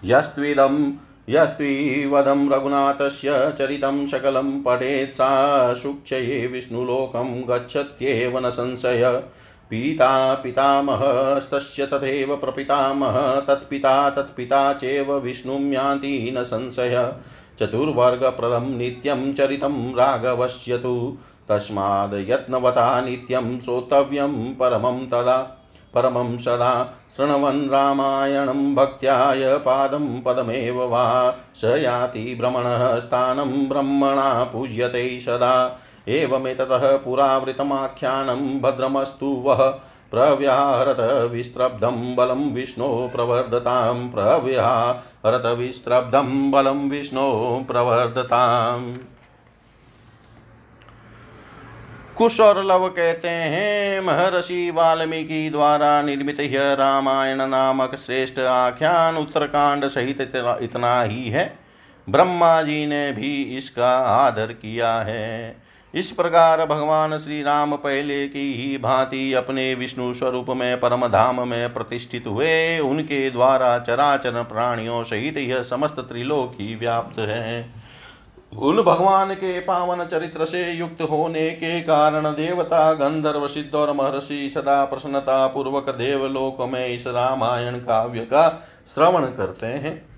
यस्त्विदं, यस्त्विवदं रघुनाथस्य चरितं सकलं पठेत् सा सुक्षये विष्णुलोकं गच्छत्येव न संशय। पिता पितामहस्तस्य तथैव प्रपितामह, तत्पिता तत्पिता चैव विष्णुं यान्ति न संशय। चतुर्वर्गप्रदं नित्यं चरितं राघवस्य तु तस्माद् यत्नवता नित्यं श्रोतव्यं परमं तदा, परमं सदा। शृण्वन् रामायणं भक्त्याय पादं पदमेव वा। स याति भ्रमणः स्थानं ब्रह्मणा पूज्यते सदा। एवमेततः पुरावृतमाख्यानं भद्रमस्तु वः। प्रव्याहरत विस्त्रब्धं बलं विष्णो प्रवर्धतां। प्रव्याहरत विस्त्रब्धं बलं विष्णो प्रवर्धताम् कुश और लव कहते हैं, महर्षि वाल्मीकि द्वारा निर्मित यह रामायण नामक श्रेष्ठ आख्यान उत्तरकांड सहित इतना ही है। ब्रह्मा जी ने भी इसका आदर किया है। इस प्रकार भगवान श्री राम पहले की ही भांति अपने विष्णु स्वरूप में परम धाम में प्रतिष्ठित हुए। उनके द्वारा चराचर प्राणियों सहित यह समस्त त्रिलोकी व्याप्त है। उन भगवान के पावन चरित्र से युक्त होने के कारण देवता, गंधर्व, सिद्ध और महर्षि सदा प्रसन्नता पूर्वक देवलोक में इस रामायण काव्य का श्रवण करते हैं।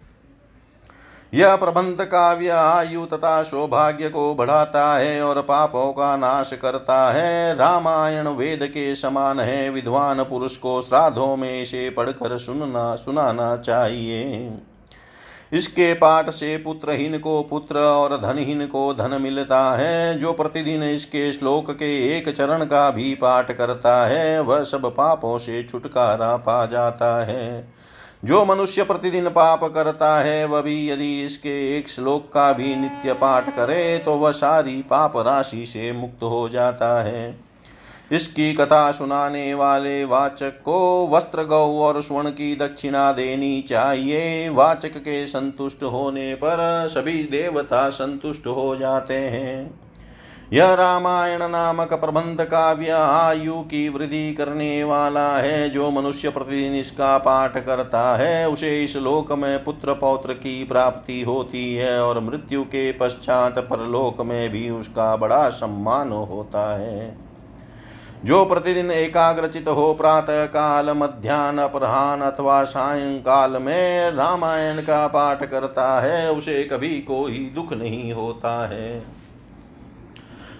यह प्रबंध काव्य आयु तथा सौभाग्य को बढ़ाता है और पापों का नाश करता है। रामायण वेद के समान है। विद्वान पुरुष को श्राद्धों में इसे पढ़कर सुनना, सुनाना चाहिए। इसके पाठ से पुत्रहीन को पुत्र और धनहीन को धन मिलता है। जो प्रतिदिन इसके श्लोक के एक चरण का भी पाठ करता है, वह सब पापों से छुटकारा पा जाता है। जो मनुष्य प्रतिदिन पाप करता है, वह भी यदि इसके एक श्लोक का भी नित्य पाठ करे तो वह सारी पाप राशि से मुक्त हो जाता है। इसकी कथा सुनाने वाले वाचक को वस्त्र, गौ और स्वर्ण की दक्षिणा देनी चाहिए। वाचक के संतुष्ट होने पर सभी देवता संतुष्ट हो जाते हैं। यह रामायण नामक प्रबंध काव्य आयु की वृद्धि करने वाला है, जो मनुष्य प्रतिदिन इसका पाठ करता है। उसे इस लोक में पुत्र पौत्र की प्राप्ति होती है और मृत्यु के पश्चात परलोक में भी उसका बड़ा सम्मान होता है। जो प्रतिदिन एकाग्रचित हो प्रातः काल मध्यान्ह अपराह्न अथवा सायंकाल में रामायण का पाठ करता है, उसे कभी कोई दुख नहीं होता है।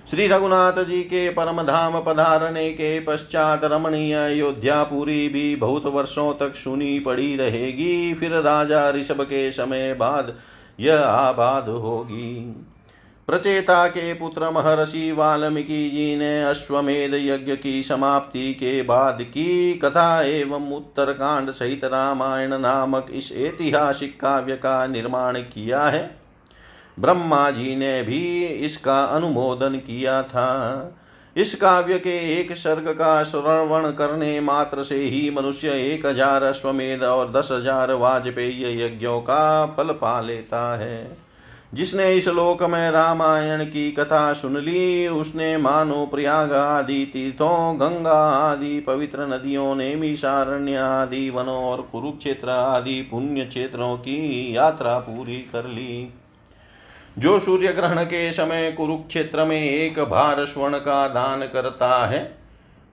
श्री रघुनाथ जी के परम धाम पधारने के पश्चात रमणीय अयोध्यापुरी भी बहुत वर्षों तक सुनी पड़ी रहेगी। फिर राजा ऋषभ के समय बाद यह आबाद होगी। प्रचेता के पुत्र महर्षि वाल्मीकि जी ने अश्वमेध यज्ञ की समाप्ति के बाद की। कथा एवं उत्तरकांड सहित रामायण नामक इस ऐतिहासिक काव्य का निर्माण किया है। ब्रह्मा जी ने भी इसका अनुमोदन किया था। इस काव्य के एक सर्ग का श्रवण करने मात्र से ही मनुष्य एक हज़ार अश्वमेध और दस हज़ार वाजपेयी यज्ञों का फल पा लेता है। जिसने इस लोक में रामायण की कथा सुन ली, उसने मानो प्रयाग आदि तीर्थों, गंगा आदि, पवित्र नदियों ने मिशारण्य आदि, वनों और कुरुक्षेत्र आदि पुण्य क्षेत्रों की यात्रा पूरी कर ली। जो सूर्य ग्रहण के समय कुरुक्षेत्र में एक भार स्वर्ण का दान करता है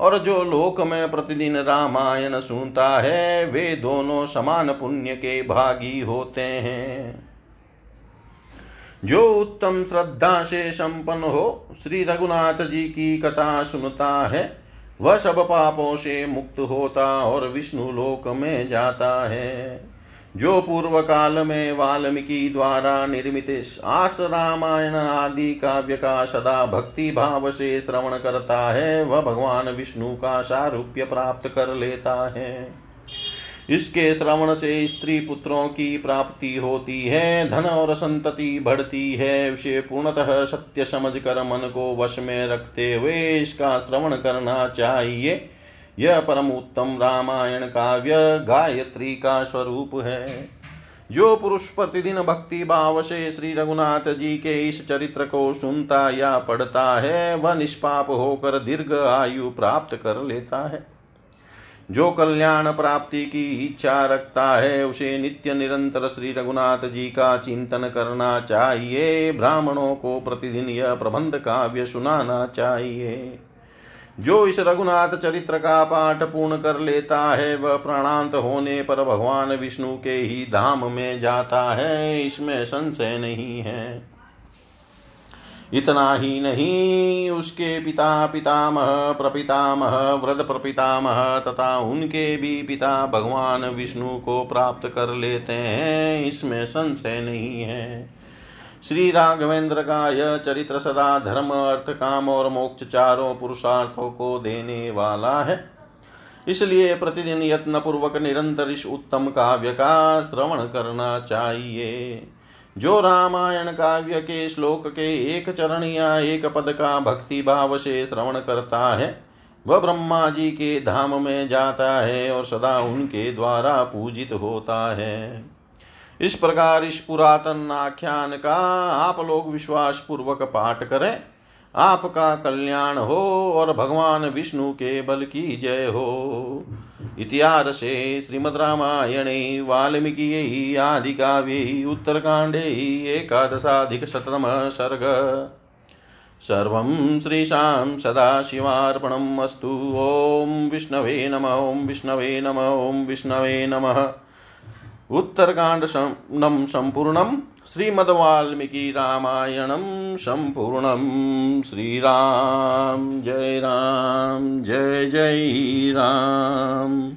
और जो लोक में प्रतिदिन रामायण सुनता है, वे दोनों समान पुण्य के भागी होते हैं। जो उत्तम श्रद्धा से संपन्न हो, श्री रघुनाथ जी की कथा सुनता है, वह सब पापों से मुक्त होता और विष्णु लोक में जाता है। जो पूर्व काल में वाल्मीकि द्वारा निर्मित आस रामायण आदि काव्य का सदा भक्ति भाव से श्रवण करता है, वह भगवान विष्णु का सारूप्य प्राप्त कर लेता है। इसके श्रवण से स्त्री पुत्रों की प्राप्ति होती है, धन और संतति बढ़ती है उसे पूर्णतः सत्य समझ कर मन को वश में रखते हुए इसका श्रवण करना चाहिए। यह परम उत्तम रामायण काव्य गायत्री का स्वरूप है। जो पुरुष प्रतिदिन भक्ति भाव से श्री रघुनाथ जी के इस चरित्र को सुनता या पढ़ता है, वह निष्पाप होकर दीर्घ आयु प्राप्त कर लेता है। जो कल्याण प्राप्ति की इच्छा रखता है, उसे नित्य निरंतर श्री रघुनाथ जी का चिंतन करना चाहिए। ब्राह्मणों को प्रतिदिन यह प्रबंध काव्य सुनाना चाहिए। जो इस रघुनाथ चरित्र का पाठ पूर्ण कर लेता है, वह प्राणांत होने पर भगवान विष्णु के ही धाम में जाता है, इसमें संशय नहीं है। इतना ही नहीं, उसके पिता पितामह प्रपितामह व्रत प्रपितामह तथा उनके भी पिता भगवान विष्णु को प्राप्त कर लेते हैं, इसमें संशय नहीं है। श्री राघवेंद्र का यह चरित्र सदा धर्म अर्थ काम और मोक्ष चारों पुरुषार्थों को देने वाला है। इसलिए प्रतिदिन यत्न पूर्वक निरंतर इस उत्तम काव्य का श्रवण करना चाहिए। जो रामायण काव्य के श्लोक के एक चरण या एक पद का भक्ति भाव से श्रवण करता है, वह ब्रह्मा जी के धाम में जाता है और सदा उनके द्वारा पूजित होता है। इस प्रकार इस पुरातन आख्यान का आप लोग विश्वास पूर्वक पाठ करें। आपका कल्याण हो और भगवान विष्णु के बल की जय हो। इतिहासे श्रीमद्रामायणे वाल्मीकियै आदिकाव्यै उत्तरकाण्डे एकादशाधिकशततमः सर्ग। सर्वं श्रीशां सदाशिवार्पणम् अस्तु। ॐ विष्णवे नम, ॐ विष्णवे नम, ॐ विष्णवे नमः। उत्तरकाण्ड संपूर्ण श्रीमद्वाल्मीकि रामायणं सम्पूर्णं श्रीराम जय राम जय जय राम।